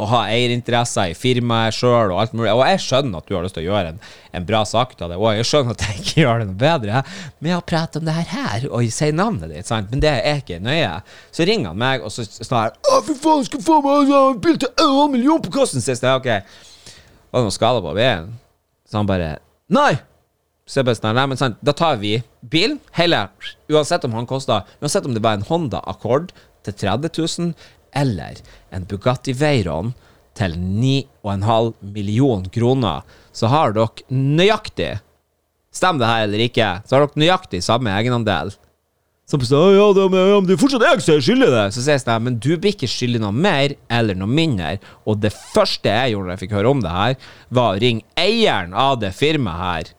å ha eierinteresser i firmaet sjøl og alt mulig. Og jeg skjønner at du har lyst til å gjøre en, en bra sak av det, og jeg skjønner at jeg ikke gjør det noe bedre med å prate om det her her og si navnet ditt, sant? men det er ikke nøye. Så ringer han meg, og så her Å, fy faen, skal få meg en bil til en million på kassen sist! Ok. Var det noen skader på bilen? Så han bare Nei! Så jeg bare sånn, nei, men sant, Da tar vi bilen, hele, uansett om han koster Uansett om det var en Honda Accord til 30 000, eller en Bugatti Veyron til 9,5 million kroner, så har dere nøyaktig Stemmer det her eller ikke, så har dere nøyaktig samme egenandel. Så sier ja, det, men det er fortsatt jeg som er skyldig det. Så jeg sånn, men du blir ikke skyldig noe mer eller noe mindre. Og det første jeg gjorde da jeg fikk høre om det her, var å ringe eieren av det firmaet her.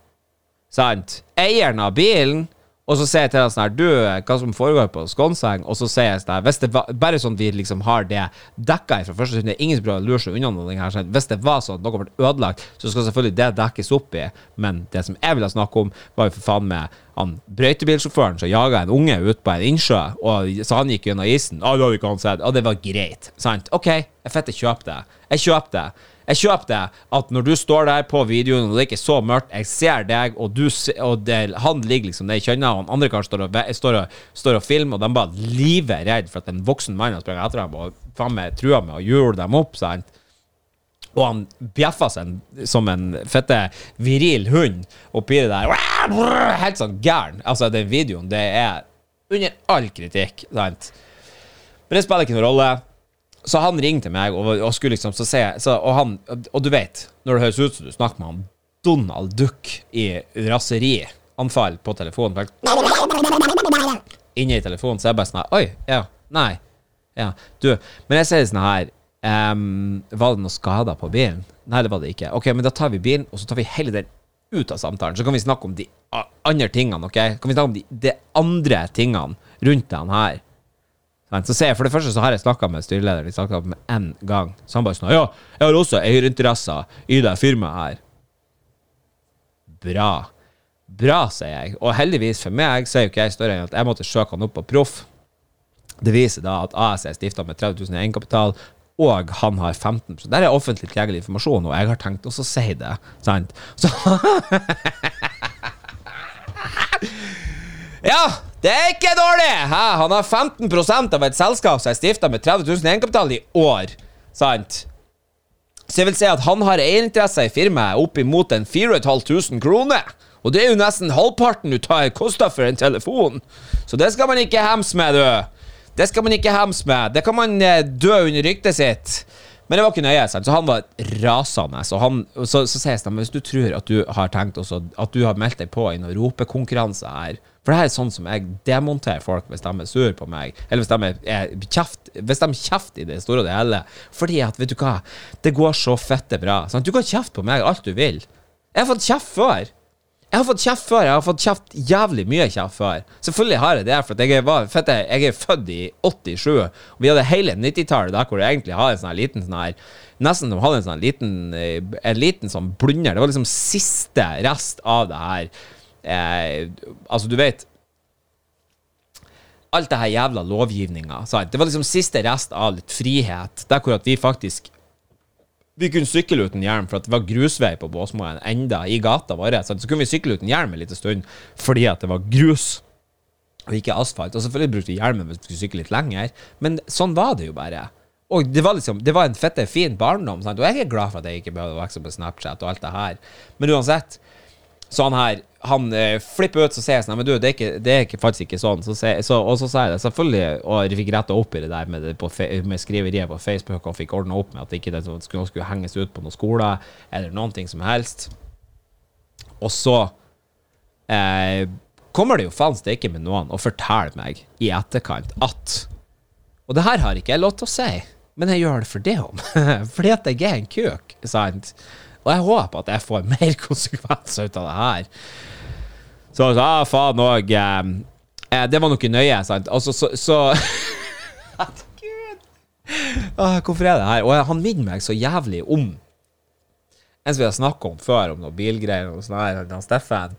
Sant? Eieren av bilen og så sier jeg til han sånn her Du, hva som foregår på Skånseng? Og så sier jeg sånn her Hvis det var Bare sånn vi liksom har det dekka fra første stund, det er ingen som prøver å lure seg unna noe her. Sånn, hvis det var sånn at noe ble ødelagt, så skal selvfølgelig det dekkes opp i. Men det som jeg ville snakke om, var jo for faen med han brøytebilsjåføren som jaga en unge ut på en innsjø, og så han gikk gjennom isen. Ah, det hadde ikke han sett. Og det var greit. Sant? OK, jeg fitte kjøper det. Jeg kjøper det. Jeg kjøper det at når du står der på videoen, og det er ikke så mørkt, jeg ser deg, og, du, og det, han ligger liksom der i kjønna, og han andre karen står, står, står, og filmer, og de bare livredd for at en voksen mann har sprunget etter dem og faen meg trua med å hjule dem opp. sant? Og han bjeffa seg som en fette viril hund oppi det der. Helt sånn gæren. Altså, den videoen, det er under all kritikk. sant? Men det spiller ikke noen rolle. Så han ringte meg, og, og skulle liksom så se så, og, han, og du vet, når det høres ut som du snakker med han Donald Duck i raserianfall på telefonen Inne i telefonen, så er jeg bare sånn Oi, ja, nei. Ja, du. Men jeg sier sånn her um, Var det noen skader på bilen? Nei, det var det ikke. Ok, men da tar vi bilen, og så tar vi hele den ut av samtalen. Så kan vi snakke om de andre tingene, ok? Kan vi snakke om de, de andre tingene rundt den her? Så ser jeg, For det første så har jeg snakka med styrelederen Jeg snakket med én gang. Så han bare sånn Ja, jeg har også eierinteresser i det firmaet her. bra. Bra, sier jeg. Og heldigvis for meg så er jo ikke jeg større enn at jeg måtte søke han opp på Proff. Det viser da at AS er stifta med 30 000 i egenkapital, og han har 15 Der er offentlig tilgjengelig informasjon, og jeg har tenkt også å si det. Sant? Så Ja, det er ikke dårlig! Hæ? Han har 15% av et selskap som er stifta med 30 000 i egenkapital i år. Sant? Så jeg vil si at han har eierinteresser i firmaet opp imot en 4500 kroner. Og det er jo nesten halvparten du tar kosta for en telefon. Så det skal man ikke hems med, du. Det skal man ikke hems med. Det kan man eh, dø under ryktet sitt. Men det var ikke nøye. Så han var rasende. Så, han, så, så jeg sånn Hvis du tror at du har tenkt også, at du har meldt deg på i noen ropekonkurranse her For det her er sånn som jeg demonterer folk hvis de er sur på meg, eller hvis de er kjeft Hvis de kjefter i det store og det hele. Fordi at, vet du hva, det går så fette bra. Sant? Du kan kjefte på meg alt du vil. Jeg har fått kjeft før. Jeg har fått kjeft før. Jeg har fått kjeft jævlig mye kjeft før. Selvfølgelig har jeg det, for jeg, var, fette, jeg er født i 87. Og vi hadde hele 90-tallet der hvor jeg egentlig hadde en sånn liten sånn her Nesten som hadde en sånn liten eh, En liten sånn blunder. Det var liksom siste rest av det her. Eh, altså, du vet Alt det her jævla lovgivninga. Det var liksom siste rest av litt frihet. Der hvor at vi faktisk vi kunne sykle uten hjelm for at det var grusvei på Båsmoen enda i gata vår. Så kunne vi sykle uten hjelm en liten stund fordi at det var grus og ikke asfalt. Og selvfølgelig brukte vi hjelmen hvis vi skulle sykle litt lenger, men sånn var det jo bare. Og det var liksom Det var en fette fin barndom, sant? og jeg er glad for at jeg ikke behøvde å vokse på Snapchat og alt det her. Men uansett, så han her han eh, flipper ut, så sier jeg sånn Men du, det er, ikke, det er ikke, faktisk ikke sånn. Så, så, og så sa jeg det selvfølgelig, og jeg fikk retta opp i det der med, det på, med skriveriet på Facebook, og fikk ordna opp med at ikke det skulle, skulle henges ut på noen skoler, eller noen ting som helst. Og så eh, kommer det jo faen ikke med noen og forteller meg i etterkant at Og det her har ikke jeg lov til å si, men jeg gjør det for det om. Fordi at jeg er en kuk, sant? Og jeg håper at jeg får mer konsekvenser ut av det her. Så sa ah, faen òg eh, eh, Det var noe nøye, sant. Altså, så, så Gud. Ah, hvorfor er det her? Og han minner meg så jævlig om en som vi har snakka om før, om noen bilgreier og sånn her, Steffen.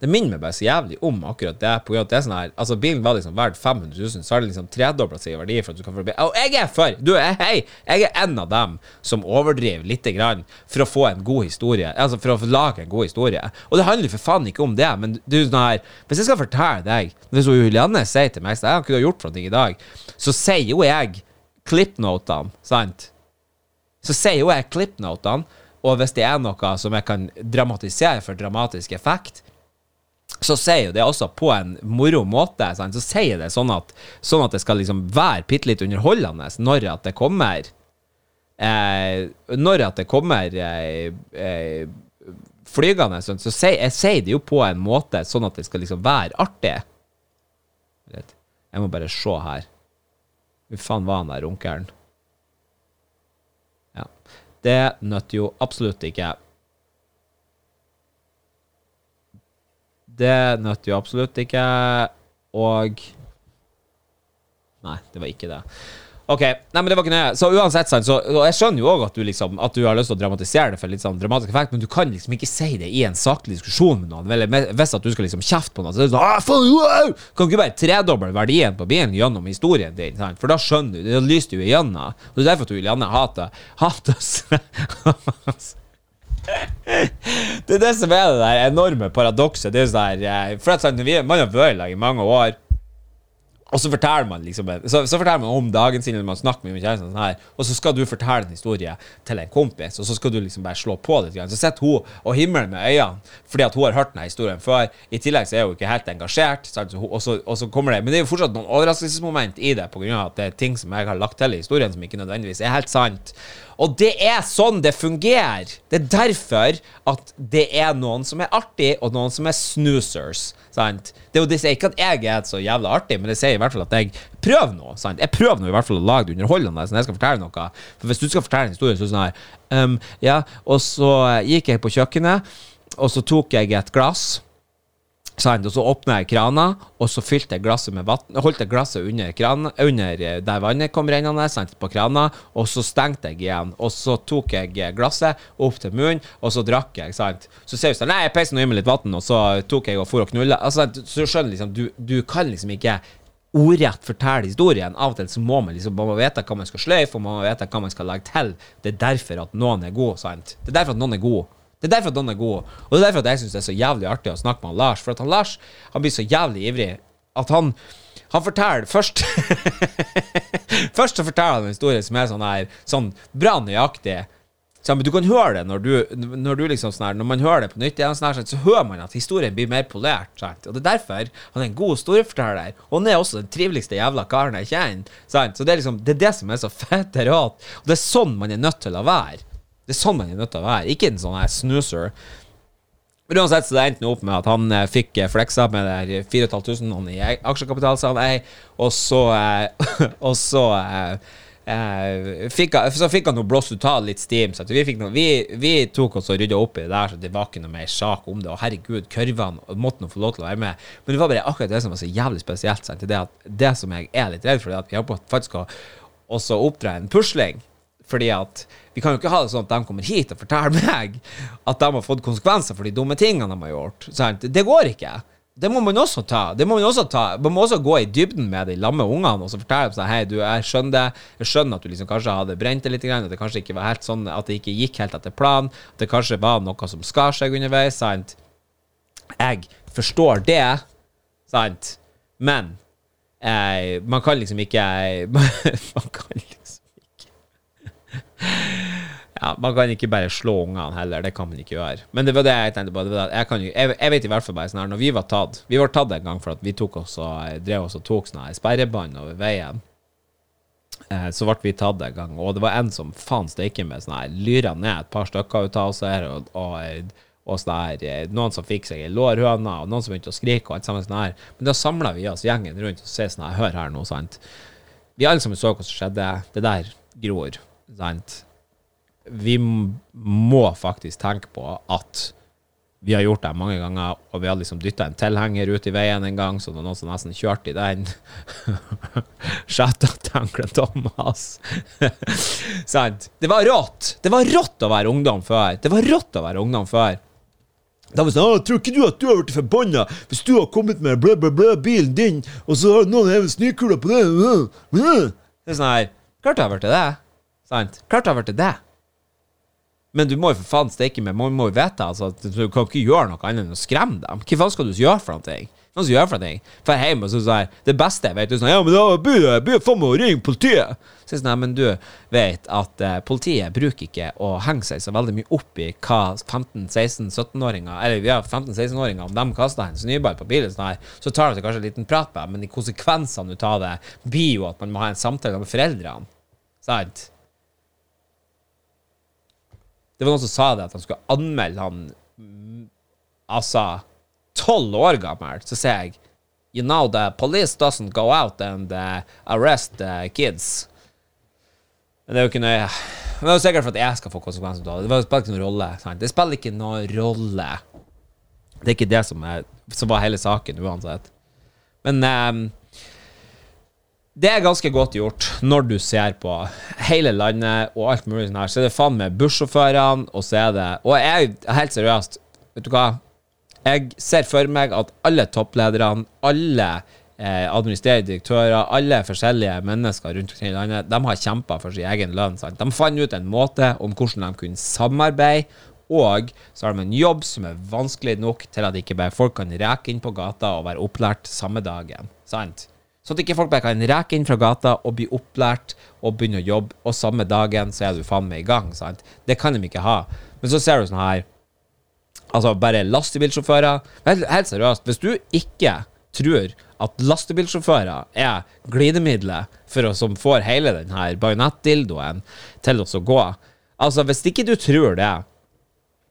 Det minner meg bare så jævlig om akkurat det. På grunn av det er sånn her Altså Bilen var liksom verdt 500 000, så har det liksom tredobla seg i verdi for at du kan få. Og jeg er for! Du, er hei, jeg er en av dem som overdriver lite grann for å få en god historie. Altså for å lage en god historie. Og det handler for faen ikke om det, men du, sånn her Hvis jeg skal fortelle deg Hvis Julianne sier til meg Så jeg har ikke gjort noe i dag, så sier jo jeg klippnotene, sant? Så sier jo jeg klippnotene, og hvis det er noe som jeg kan dramatisere for dramatisk effekt, så sier jo det også på en moro måte. Sant? Så sier det sånn at, sånn at det skal liksom være bitte litt underholdende når at det kommer eh, Når at det kommer eh, eh, flygende, sånn, så sier jeg sier det jo på en måte sånn at det skal liksom være artig. Jeg må bare se her. Hvor faen var han der runkeren? Ja. Det nytter jo absolutt ikke. Det nøt jo absolutt ikke. Og Nei, det var ikke det. Ok, nei, men det var ikke nøye. Så uansett, så, og jeg skjønner jo òg at, liksom, at, du har lyst til å dramatisere det for litt sånn dramatisk effekt, men du kan liksom ikke si det i en saklig diskusjon med noen. Eller hvis at du skal liksom kjefte på noen, så er det sånn ah, faen, wow! Kan du ikke bare tredoble verdien på bilen gjennom historien din? Sant? For da skjønner du. Det lyser jo igjennom. Og det er derfor at du, Janne, hater, hater oss. det er det som er det der enorme paradokset. Det er sånn der, for at, sånn, Man har vært i lag i mange år. Og så forteller man liksom så, så forteller man om dagen sin, eller man snakker med kjæresten, sånn og så skal du fortelle en historie til en kompis, og så skal du liksom bare slå på litt. Så sitter hun og himler med øynene fordi at hun har hørt denne historien før. I tillegg så er hun ikke helt engasjert, så og, så, og, så, kommer det Men det er jo fortsatt noen overraskelsesmoment i det, pga. at det er ting som jeg har lagt til i historien som ikke nødvendigvis er helt sant. Og det er sånn det fungerer. Det er derfor at det er noen som er artig, og noen som er snoozers. Sant? Det er jo det sier ikke at jeg er så jævla artig, men det sier i hvert fall at jeg prøver noe. Sant? Jeg prøver noe i hvert fall å lage det underholdende når jeg skal fortelle noe. For hvis du skal fortelle en historie, så er det sånn her um, Ja, og så gikk jeg på kjøkkenet, og så tok jeg et glass Sant? Og så åpna jeg krana, og så fylte jeg glasset med vann Holdt jeg glasset under, krana, under eh, der vannet kom rennende, sant, på krana, og så stengte jeg igjen. Og så tok jeg eh, glasset opp til munnen, og så drakk jeg. sant? Så ser du sånn Nei, jeg peiser nå i meg litt vann, og så tok jeg og for og knulla. Altså, så skjønner liksom, du, du kan liksom ikke ordrett fortelle historien. Av og til så må man liksom man må vite hva man skal sløyfe, og man må vite hva man skal legge til. Det er derfor at noen er god, sant? Det er derfor at noen er god. Det er derfor at han er god. Og det er derfor at jeg syns det er så jævlig artig å snakke med han Lars. For at han Lars han blir så jævlig ivrig at han han forteller først Først så forteller han en historie som er sånn her Sånn bra nøyaktig. Så, men du kan høre det når du, når du liksom sånn her, Når man hører det på nytt, igjen, sånn her, så hører man at historien blir mer polert. Sant? Og det er derfor han er en god historieforteller. Og han er også den triveligste jævla karen jeg kjenner. Sant? Så det er liksom Det er det som er så fett rått. Og det er sånn man er nødt til å være. Det er sånn man er nødt til å være. Ikke en sånn her. Men uansett så det endte opp med at han eh, fikk eh, fleksa med det 4500 i aksjekapital, sa han ei, og så eh, Og så fikk, så fikk han noe blåst ut av litt steam. Så vi, noe, vi, vi tok oss og rydda opp i det der, så det var ikke noe mer sak om det. Og herregud, kurvene måtte nå få lov til å være med. Men det var bare akkurat det som var så jævlig spesielt. Sant? Det, at, det som jeg er litt redd for, er at vi har faktisk å oppdra en pusling. Fordi at vi kan jo ikke ha det sånn at de kommer hit og forteller meg at de har fått konsekvenser for de dumme tingene de har gjort. Sant? Det går ikke. Det må man også ta. Det må Man også ta Man må også gå i dybden med de lamme ungene og så fortelle dem Hei, du, jeg skjønner det. Jeg skjønner at du liksom kanskje hadde brent det litt, at det kanskje ikke var helt sånn At det ikke gikk helt etter planen. At det kanskje var noe som skar seg underveis. Sant? Jeg forstår det, sant? Men eh, man kan liksom ikke Man kan liksom ja, Man kan ikke bare slå ungene heller. Det kan man ikke gjøre. Men det var det jeg tenkte på. Jeg, jo, jeg, jeg vet i hvert fall bare sånn her Når vi var tatt Vi var tatt en gang for at vi tok oss og drev oss og tok sånne sperrebånd over veien. Eh, så ble vi tatt en gang, og det var en som faen steike med sånn her lyra ned et par stykker ut av oss her, og, og, og sånn her eh, Noen som fikk seg ei lårhøne, og noen som begynte å skrike, og alt sammen sånn her. Men da samla vi oss gjengen rundt og sa sånn her Hør her nå, sant. Vi alle sammen så hva som skjedde. Det der gror, sant vi må faktisk tenke på at vi har gjort det mange ganger, og vi har liksom dytta en tilhenger ut i veien en gang, så det var noen som nesten kjørte i den. Shout tanken Thomas. Sant? Det var rått! Det var rått å være ungdom før. Det var rått å være ungdom før. Da var sånn, Tror ikke du at du har blitt forbanna hvis du har kommet med blæ, blæ, blæ, bilen din, og så har noen hevet snøkula på det? øh, øh?» Det er sånn her Klart jeg har vært det. Sant? Klart det har vært det. Men du må jo for faen steike med Man må jo vite altså, at du kan ikke gjøre noe annet enn å skremme dem. Hva faen skal du gjøre for noe? Hva skal du gjøre for noe? For hjemme og så sier Det beste jeg vet, er sånn Ja, men da blir jeg jeg faen meg å ringe politiet. Så jeg sånn, men du vet at eh, politiet bruker ikke å henge seg så veldig mye opp i hva 15-16-17-åringer Eller ja, 15-16-åringer, om de kaster en snøball på bilen, sånn her, så tar de kanskje en liten prat med dem, men de konsekvensene ut av det blir jo at man må ha en samtale med foreldrene. Sant? Det var noen som sa det, at han skulle anmelde han Altså tolv år gammel. Så sier jeg You know, the police doesn't go out and uh, arrest uh, kids. Men det er jo ikke nøye. Men det er jo sikkert for at jeg skal få konsekvenser av det. Det spiller ikke noen rolle. Sant? Det spiller ikke noen rolle. Det er ikke det som, er, som var hele saken, uansett. Men ehm, det er ganske godt gjort når du ser på hele landet og alt mulig sånn her. Så er det faen med bussjåførene, og så er det Og jeg helt seriøst, vet du hva? Jeg ser for meg at alle topplederne, alle eh, administrerende direktører, alle forskjellige mennesker rundt omkring i landet, de har kjempa for sin egen lønn. Sant? De fant ut en måte om hvordan de kunne samarbeide, og så har de en jobb som er vanskelig nok til at ikke bare folk kan reke inn på gata og være opplært samme dagen. Sant? Sånn at ikke folk bare kan reke inn fra gata og bli opplært og begynne å jobbe, og samme dagen så er du faen meg i gang. Sant? Det kan de ikke ha. Men så ser du sånn her Altså bare lastebilsjåfører. Helt, seriøst, hvis du ikke tror at lastebilsjåfører er glidemiddelet for oss som får hele denne bajonettdildoen til oss å gå Altså, hvis ikke du tror det,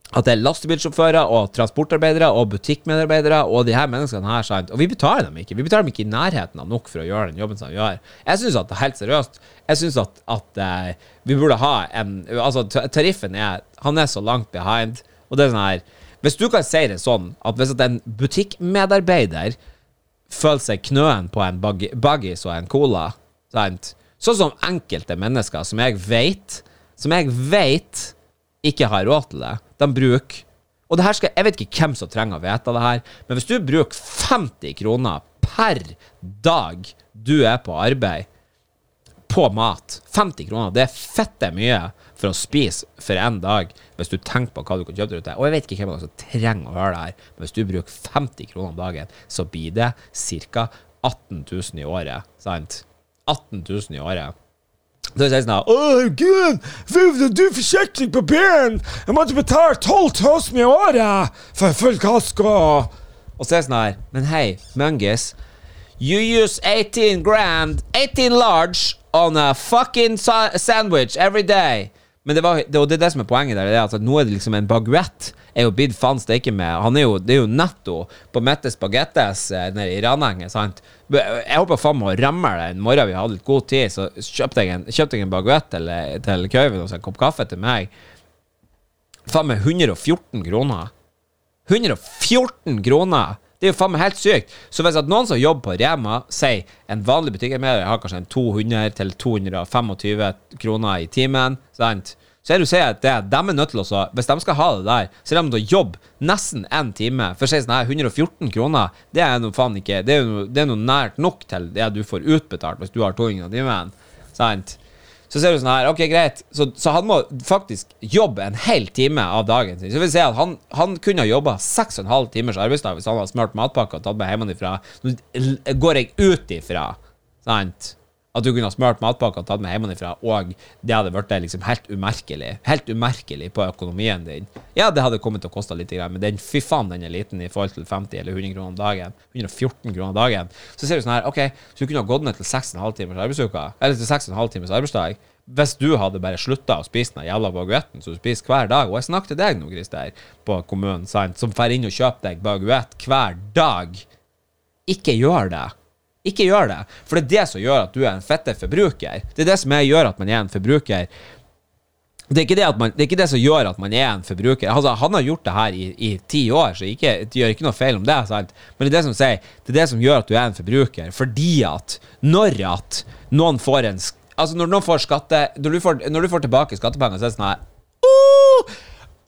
at det er lastebilsjåfører og transportarbeidere og butikkmedarbeidere og de her menneskene her, sant? og vi betaler dem ikke. Vi betaler dem ikke i nærheten av nok for å gjøre den jobben som de gjør. Jeg syns at helt seriøst, jeg syns at, at uh, vi burde ha en Altså, tariffen er Han er så langt behind, og det er sånn her Hvis du kan si det sånn at hvis at en butikkmedarbeider føler seg knøen på en Buggies og en cola, sant? sånn som enkelte mennesker som jeg veit som jeg vet ikke har råd til det, de bruker og det her skal, Jeg vet ikke hvem som trenger å vite det her, men hvis du bruker 50 kroner per dag du er på arbeid, på mat. 50 kroner. Det er fette mye for å spise for én dag, hvis du tenker på hva du kan kjøpe der ute. Og jeg vet ikke hvem som trenger å høre det her, men hvis du bruker 50 kroner om dagen, så blir det ca. 18 000 i året. Sant? 18 000 i året. Så jeg sier sånn Å! Du forsikring på bilen? Jeg måtte betale 12 000 i året for full kasko! Og så er det sånn her Men hei, Mungis. You use 18 grand, 18 large, on a fucking sandwich every day. Men det, var, det, og det er det som er poenget der. Det er at nå er det liksom en baguett er jo blitt faen steike med. Han er jo, det er jo netto på Mettes Bagettes eh, nede i Ranenget, sant. Jeg håper faen meg å ramme det en morgen vi hadde litt god tid, så kjøpte jeg en, kjøpte jeg en baguett til, til Køyven og en kopp kaffe til meg. Faen meg 114 kroner. 114 kroner! Det er jo faen meg helt sykt. Så hvis at noen som jobber på Rema, sier en vanlig butikkmedarbeider har kanskje en 200 til 225 kroner i timen, sant? så er det jo si at det, de er nødt til å Hvis de skal ha det der, så er de nødt til å jobbe nesten én time. For å si sånn her, 114 kroner, det er noe faen ikke Det er noe, det er noe nært nok til det du får utbetalt hvis du har 200 i timen. Sant? Så ser du sånn her, ok, greit. Så, så han må faktisk jobbe en hel time av dagen sin. Så vil si at han, han kunne ha jobba 6,5 timers arbeidsdag hvis han hadde smurt matpakke og tatt med hjemmefra. Nå går jeg ut ifra, sant, at du kunne ha smurt matpakke og tatt med hjemmefra, og det hadde blitt liksom helt umerkelig. Helt umerkelig på økonomien din. Ja, det hadde kommet til å koste litt, men den, fy faen, den er liten i forhold til 50 eller 100 kroner om dagen. 114 kroner om dagen. Så ser du sånn her, ok, så du kunne ha gått ned til 6,5 timers arbeidsuke, eller til 6,5 timers arbeidsdag. Hvis du hadde bare slutta å spise den jævla baguetten som du spiser hver dag Og jeg snakker til deg nå, Christer, på kommunen, sant, som drar inn og kjøper deg baguett hver dag. Ikke gjør det. Ikke gjør det. For det er det som gjør at du er en fette forbruker. Det er det som gjør at man er en forbruker. Det er, det, man, det er ikke det som gjør at man er en forbruker. Altså, han har gjort det her i, ti år, så ikke, det gjør ikke noe feil om det. Sant? Men det er det som sier Det er det som gjør at du er en forbruker. Fordi at når at noen får en Altså, når noen får skatte Når du får, når du får tilbake skattepenger, så er det sånn her «Åh! Oh,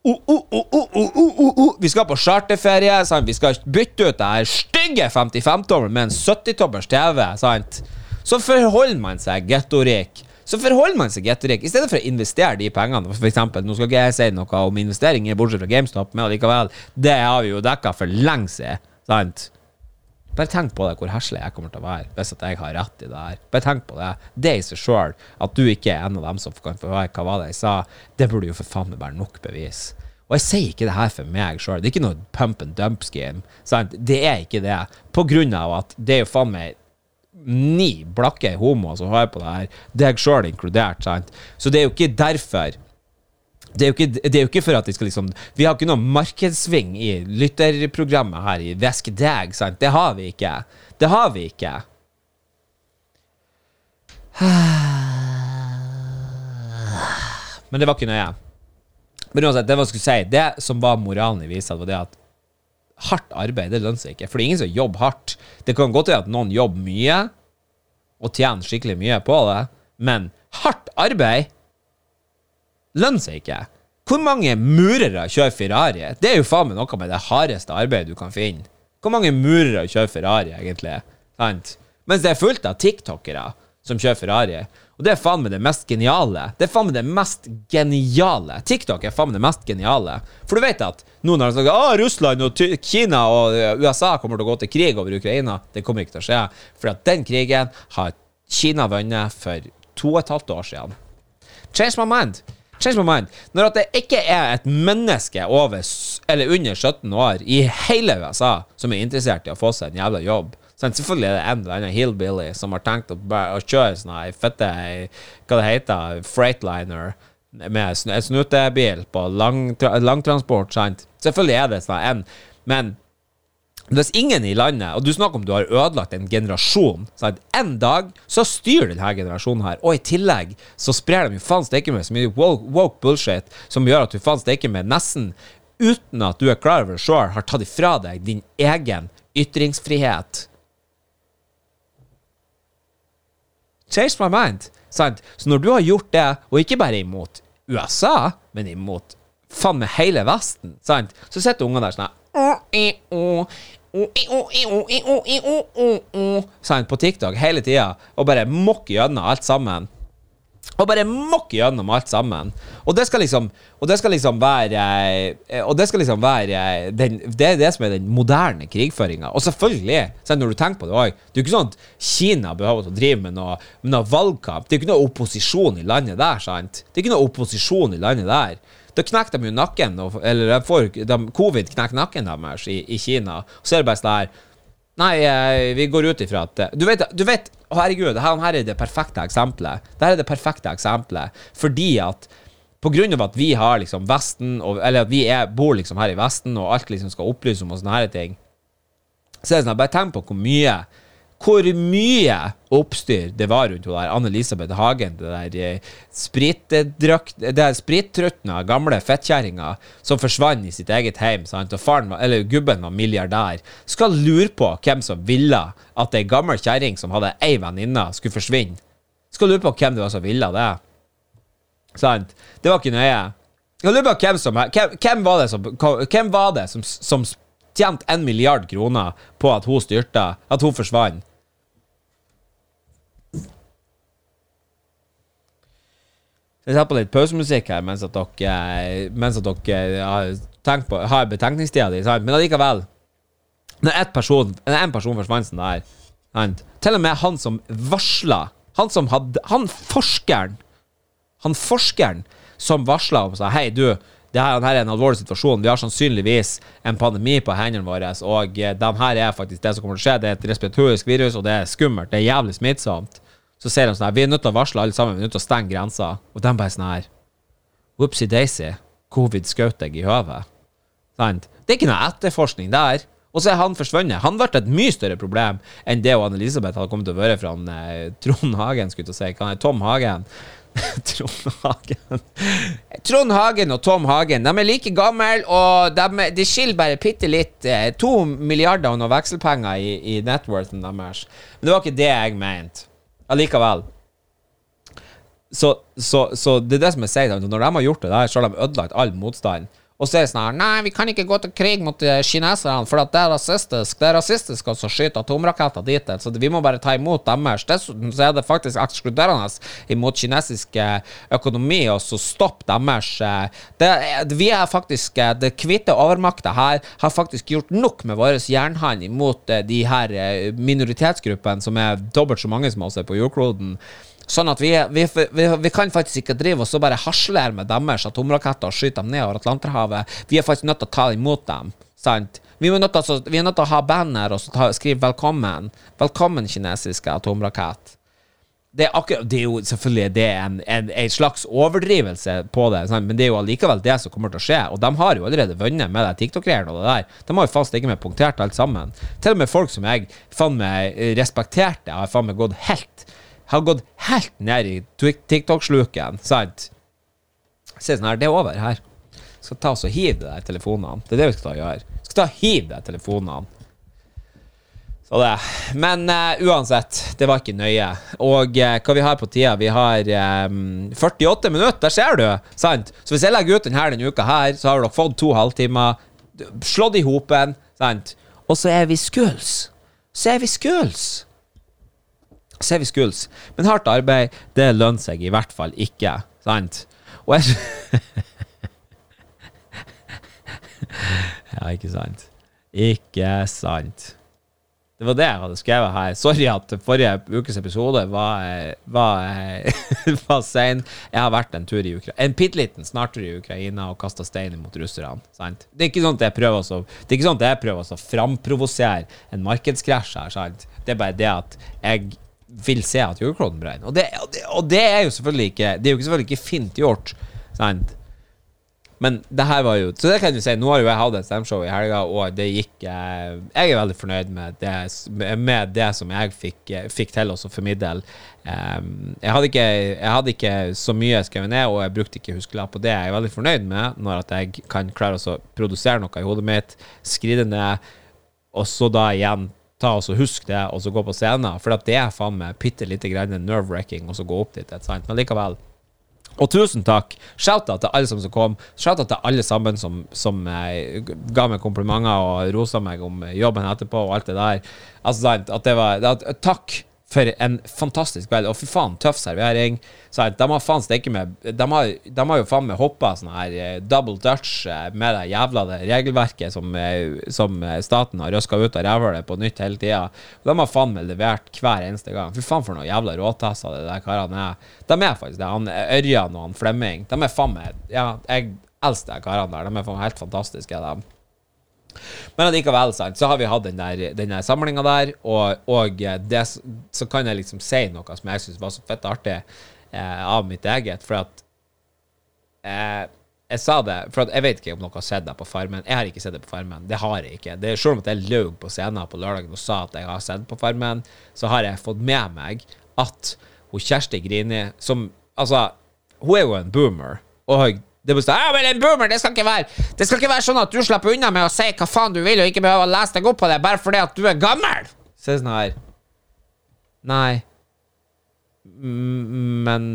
oh, oh, oh, oh, oh, oh. Vi skal på charterferie. Sant? Vi skal bytte ut her stygge 55-tommelen med en 70-tommers TV. Sant? Så forholder man seg gettorik. Så forholder man seg gettorik. I stedet for å investere de pengene For eksempel, Nå skal ikke jeg si noe om investeringer, bortsett fra GameStop, men allikevel, det har vi jo dekka for lenge siden. Sant? Bare tenk på det, hvor heslig jeg kommer til å være hvis at jeg har rett i det her. Bare tenk på det. Det i seg sjøl, at du ikke er en av dem som kan få høre hva var det jeg sa, det burde jo for faen meg være nok bevis. Og jeg sier ikke det her for meg sjøl. Det er ikke noe pump and dump scheme. Sant? Det er ikke det. På grunn av at det er jo faen meg ni blakke homoer som hører på det her, deg sjøl inkludert. Sant? Så det er jo ikke derfor det er, ikke, det er jo ikke for at de skal liksom Vi har ikke noe markedssving i lytterprogrammet her i Vesk Dag, sant? Det har vi ikke. Det har vi ikke. Men det var ikke nøye. Men uansett, det var skulle si Det som var moralen i visa, var det at hardt arbeid, det lønner seg ikke. For det er ingen som jobber hardt. Det kan godt være at noen jobber mye, og tjener skikkelig mye på det, men hardt arbeid lønner seg ikke. Hvor mange murere kjører Ferrari? Det er jo faen meg noe med det hardeste arbeidet du kan finne. Hvor mange murere kjører Ferrari, egentlig? Sant? Mens det er fullt av tiktokere som kjører Ferrari. Og det er faen meg det mest geniale. Det er faen meg det mest geniale. TikTok er faen meg det mest geniale. For du vet at nå når de snakker ah, Russland og Kina og eh, USA kommer til å gå til krig over Ukraina, det kommer ikke til å skje. For at den krigen har Kina vunnet for to og et halvt år siden. Change my mind. Change my mind. Når at det ikke er et menneske over eller under 17 år i hele USA som er interessert i å få seg en jævla jobb sånn, Selvfølgelig er det en eller annen hillbilly som har tenkt å, å kjøre sånn her fette Hva det heter Freightliner med snutebil på lang, langtransport. Sant? Selvfølgelig er det sånn en, men hvis ingen i landet, og du snakker om du har ødelagt en generasjon sant? En dag så styrer denne generasjonen her, og i tillegg så sprer de jo faen steike med så mye woke, bullshit som gjør at du faen steike med nesten uten at du er klar over det sjøl, har tatt ifra deg din egen ytringsfrihet. Change my mind. Sant? Så når du har gjort det, og ikke bare imot USA, men imot faen meg hele Vesten, sant? så sitter ungene der sånn Sant, på TikTok hele tida og bare mokke gjennom alt sammen. Og bare mokke gjennom alt sammen. Og det skal liksom Og det skal liksom være eh, Og det skal liksom være den, Det er det som er den moderne krigføringa. Og selvfølgelig, selv når du tenker på det òg Det er ikke sånn at Kina behøver å drive med noe, med noe valgkamp. Det er ikke noe opposisjon i landet der, sant? Det er ikke noe opposisjon i landet der. Da knekker de jo nakken, eller de får, de, covid knekker nakken deres i, i Kina. Så er det bare sånn her Nei, eh, vi går ut ifra at eh, Du vet, du vet herregud, her, her er det perfekte eksempelet. Dette er det perfekte eksempelet fordi at på grunn av at vi har liksom Vesten, og, eller at vi er, bor liksom her i Vesten, og alt liksom skal opplyse om og sånne her ting, så er det sånn, at bare tenk på hvor mye hvor mye oppstyr det var rundt hun der Anne-Elisabeth Hagen, det der eh, det der sprittrutna gamle fettkjerringa som forsvant i sitt eget heim, sant? og faren, eller gubben var milliardær, skal lure på hvem som ville at ei gammel kjerring som hadde ei venninne, skulle forsvinne. Skal lure på hvem det var som ville det. Sant? Det var ikke nøye. Jeg lurer på hvem som Hvem, hvem var det som, hvem var det som, som tjente en milliard kroner på at hun styrta, at hun forsvant? Jeg setter på litt pausemusikk her mens at dere, mens at dere har, på, har betenkningstida di, men allikevel Når én person, en person forsvant sånn der sant? Til og med han som varsla Han som hadde Han forskeren Han forskeren som varsla om sa Hei, du, det her, er en alvorlig situasjon. Vi har sannsynligvis en pandemi på hendene våre, og de her er faktisk det som kommer til å skje. Det er et respiratorisk virus, og det er skummelt. Det er jævlig smittsomt. Så ser de sånn her Vi er nødt til å varsle alle sammen, vi er nødt til å stenge grensa. Og de bare sånn her Whoopsie daisy. Covid skjøt deg i høvet. Sant? Det er ikke noe etterforskning der. Og så er han forsvunnet. Han ble et mye større problem enn det og Anne-Elisabeth hadde kommet til å være fra han, eh, Trond Hagen, skulle å si. Hva er Tom Hagen? Trond Hagen Trond Hagen og Tom Hagen De er like gamle, og de, de skiller bare bitte litt. Eh, to milliarder og noen vekselpenger i, i networthen deres. Men det var ikke det jeg mente allikevel. Så, så, så, det er det som jeg sier. Når de har gjort det der, så har de ødelagt all motstand. Og så er det sånn her Nei, vi kan ikke gå til krig mot uh, kineserne, for det er rasistisk. Det er rasistisk å skyte atomraketter dit. Så vi må bare ta imot deres. Dessuten så er det faktisk ekskluderende imot kinesisk uh, økonomi og så stoppe deres det, Vi er faktisk Det hvite overmakta her har faktisk gjort nok med vår jernhånd imot de her minoritetsgruppene, som er dobbelt så mange som oss er på jordkloden. Sånn at vi, vi, vi, vi, kan faktisk ikke drive oss og bare harsler med deres atomraketter og skyte dem ned over Atlanterhavet. Vi er faktisk nødt til å ta imot dem. Sant? Vi er nødt til, vi er nødt til å ha banner og ta, skrive 'velkommen'. Velkommen, kinesiske atomrakett. Det er, akkurat, det er jo selvfølgelig det en, en, en, slags overdrivelse på det, sant? men det er jo allikevel det som kommer til å skje. Og de har jo allerede vunnet med det TikTok-greiene og det der. De har jo fast ikke med punktert alt sammen. Til og med folk som jeg faen meg respekterte, har faen meg gått helt har gått helt ned i TikTok-sluken, sant? Se sånn her, det er over her. Skal ta oss og hive de der telefonene. Det er det vi skal ta og gjøre. Skal ta og hive de telefonene. Så det. Men uh, uansett, det var ikke nøye. Og uh, hva vi har på tida? Vi har um, eh, 48 minutter, der ser du! Sant? Så hvis jeg legger ut denne denne uka her, så har dere fått to halvtimer. Slått i hopen, sant? Og så er vi skuls. Så er vi skuls ser vi skuls. Men hardt arbeid, det lønner seg i hvert fall ikke. Sant? Og jeg Ja, ikke sant. Ikke sant. Det var det jeg hadde skrevet her. Sorry at forrige ukes episode var, var, var sein. Jeg har vært en tur i Ukraina En bitte liten snartur i Ukraina og kasta stein mot russerne. Sant? Det er ikke sånn at jeg prøver å, det er ikke sånn at jeg prøver å framprovosere en markedskrasj her. Sant? Det er bare det at jeg vil se at jordkloden brenner. Og og, og det, er jo selvfølgelig ikke Det er jo selvfølgelig ikke fint gjort. Sant? Men det her var jo Så det kan du si. Nå har jo jeg hatt et stemshow i helga, og det gikk eh, Jeg er veldig fornøyd med det, med det som jeg fikk, eh, fikk til å formidle. Um, jeg, hadde ikke, jeg hadde ikke så mye skrevet ned, og jeg brukte ikke huskelapp Og det. er Jeg veldig fornøyd med når at jeg kan klare å produsere noe i hodet mitt, skrive ned, og så da igjen ta og så husk det, og så gå på scenen. For det er faen meg bitte lite grann nerve-wrecking, så gå opp dit. Et, Sant? Men likevel. Og tusen takk. Shout-out til alle som kom. Shout-out til alle sammen som, som eh, ga meg komplimenter og rosa meg om jobben etterpå og alt det der. Altså, sant? at det var at, Takk for en fantastisk kveld. Og fy faen, tøff servering. Så de har faen steike med de har, de har, jo faen meg hoppa sånn her eh, double dutch eh, med det jævla det regelverket som, eh, som staten har røska ut av rævhølet på nytt hele tida. De har faen meg levert hver eneste gang. Fy faen for noen jævla råtasser de der karene er. De er faktisk det. Han Ørjan og han Flemming. De er faen meg Ja, jeg elsker de karene der. De er faen helt fantastiske, de. Men allikevel, sant, så har vi hatt den der, der samlinga der, og, og det, så kan jeg liksom si noe som jeg syns var så fett artig eh, av mitt eget, for at eh, jeg sa det, for jeg vet ikke om noen har sett det på Farmen. Jeg har ikke sett det på Farmen. Det har jeg ikke. Det Selv om jeg løy på scenen på lørdagen og sa at jeg har sett på Farmen, så har jeg fått med meg at hun Kjersti Grini, som Altså, hun er jo en boomer, og det stå ja, men en boomer, det skal ikke være Det skal ikke være sånn at du slipper unna med å si hva faen du vil, og ikke behøver å lese deg opp på det bare fordi at du er gammel. Se sånn her Nei. Men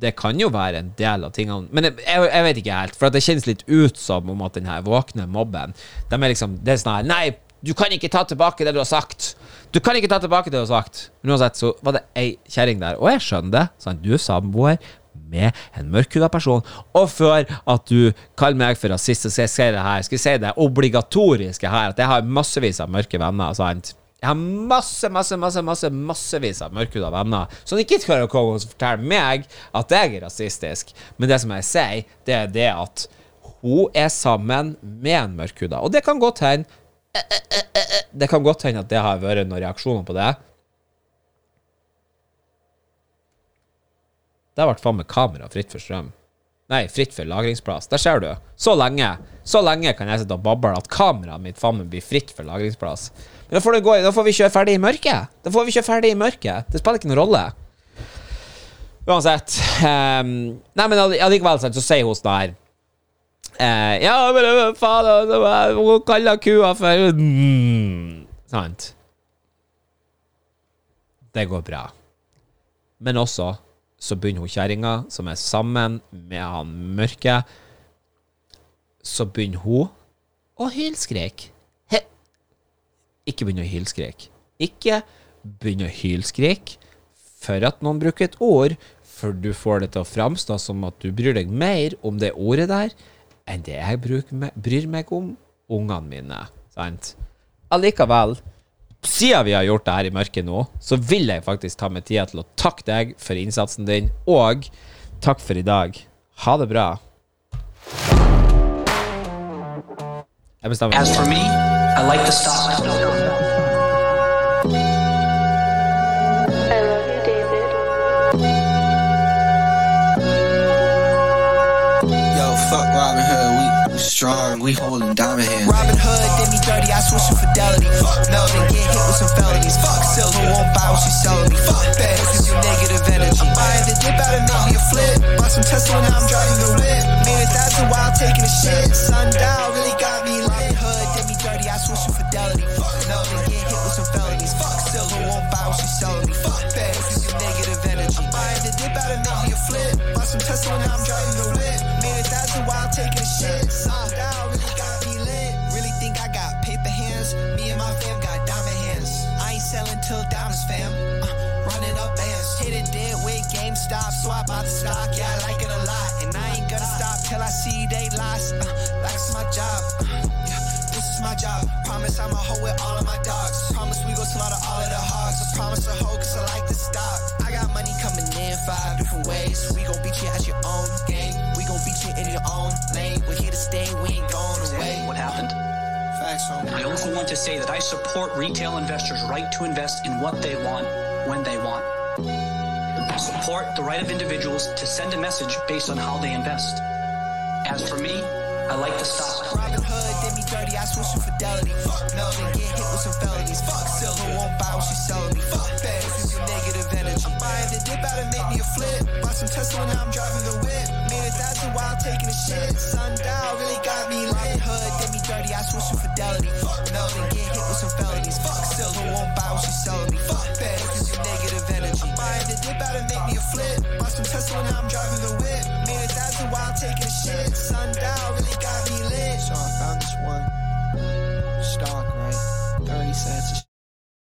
det kan jo være en del av tingene Men jeg, jeg, vet ikke helt, for det kjennes litt ut som om at den her våkne mobben De er liksom Det er sånn her Nei, du kan ikke ta tilbake det du har sagt. Du kan ikke ta tilbake det du har sagt. Men uansett så var det ei kjerring der, og jeg skjønner det. Sant? Du er samboer, med en mørkhuda person. Og før at du kaller meg for rasist, så skal jeg det her. Skal jeg si det obligatoriske her, at jeg har massevis av mørke venner. sant? Jeg har masse, masse, masse, masse massevis av mørkhuda venner som ikke skal komme og fortelle meg at jeg er rasistisk. Men det som jeg sier, det er det at hun er sammen med en mørkhuda. Og det kan godt hende Det kan godt hende at det har vært noen reaksjoner på det. Det har vært faen med kamera fritt for strøm. Nei, fritt for lagringsplass. Der ser du. Så lenge Så lenge kan jeg sitte og bable at kameraet mitt faen meg blir fritt for lagringsplass. Men da får, gå, da får vi kjøre ferdig i mørket. Da får vi kjøre ferdig i mørket. Det spiller ikke noen rolle. Uansett. Um, nei, men allikevel så sier hun sånn her uh, Ja, men faen, hun kaller kua for mm, Sant? Det går bra. Men også så begynner hun kjerringa, som er sammen med han mørke, så begynner hun å hylskreke. Ikke begynne å hylskreke. Ikke begynne å hylskreke for at noen bruker et ord, for du får det til å framstå som at du bryr deg mer om det ordet der enn det jeg bryr meg om ungene mine. Sant? Allikevel siden vi har gjort det her i mørket nå, så vil jeg faktisk ta meg tida til å takke deg for innsatsen din, og takk for i dag. Ha det bra. Jeg bestemmer. As strong, we holding diamond hands. Robin Hood did me dirty, I switch to fidelity. Fuck Melvin, get hit with some felonies. Fuck Silver, won't buy what she selling me. Fuck that, support retail investors' right to invest in what they want when they want support the right of individuals to send a message based on how they invest. As for me, I like the stop. 40, I switch to fidelity. Fuck Melvin, get hit with some felonies. Fuck silver, won't buy what she selling me. Fuck bangs, this is negative energy. I'm buying the dip out and make me a flip. Bought some Tesla, now I'm driving the whip. Made a thousand while taking a shit. Sundown really got me lit. Hood did me dirty, I switch to fidelity. Fuck Melvin, get hit with some felonies. Fuck silver, won't buy what she selling me. Fuck bangs, this is negative energy. I'm buying the dip out and make me a flip. Bought some Tesla, now I'm driving the whip. Made a thousand while taking a shit. Sundown really got me so I found this one. Stock, right? 30 cents.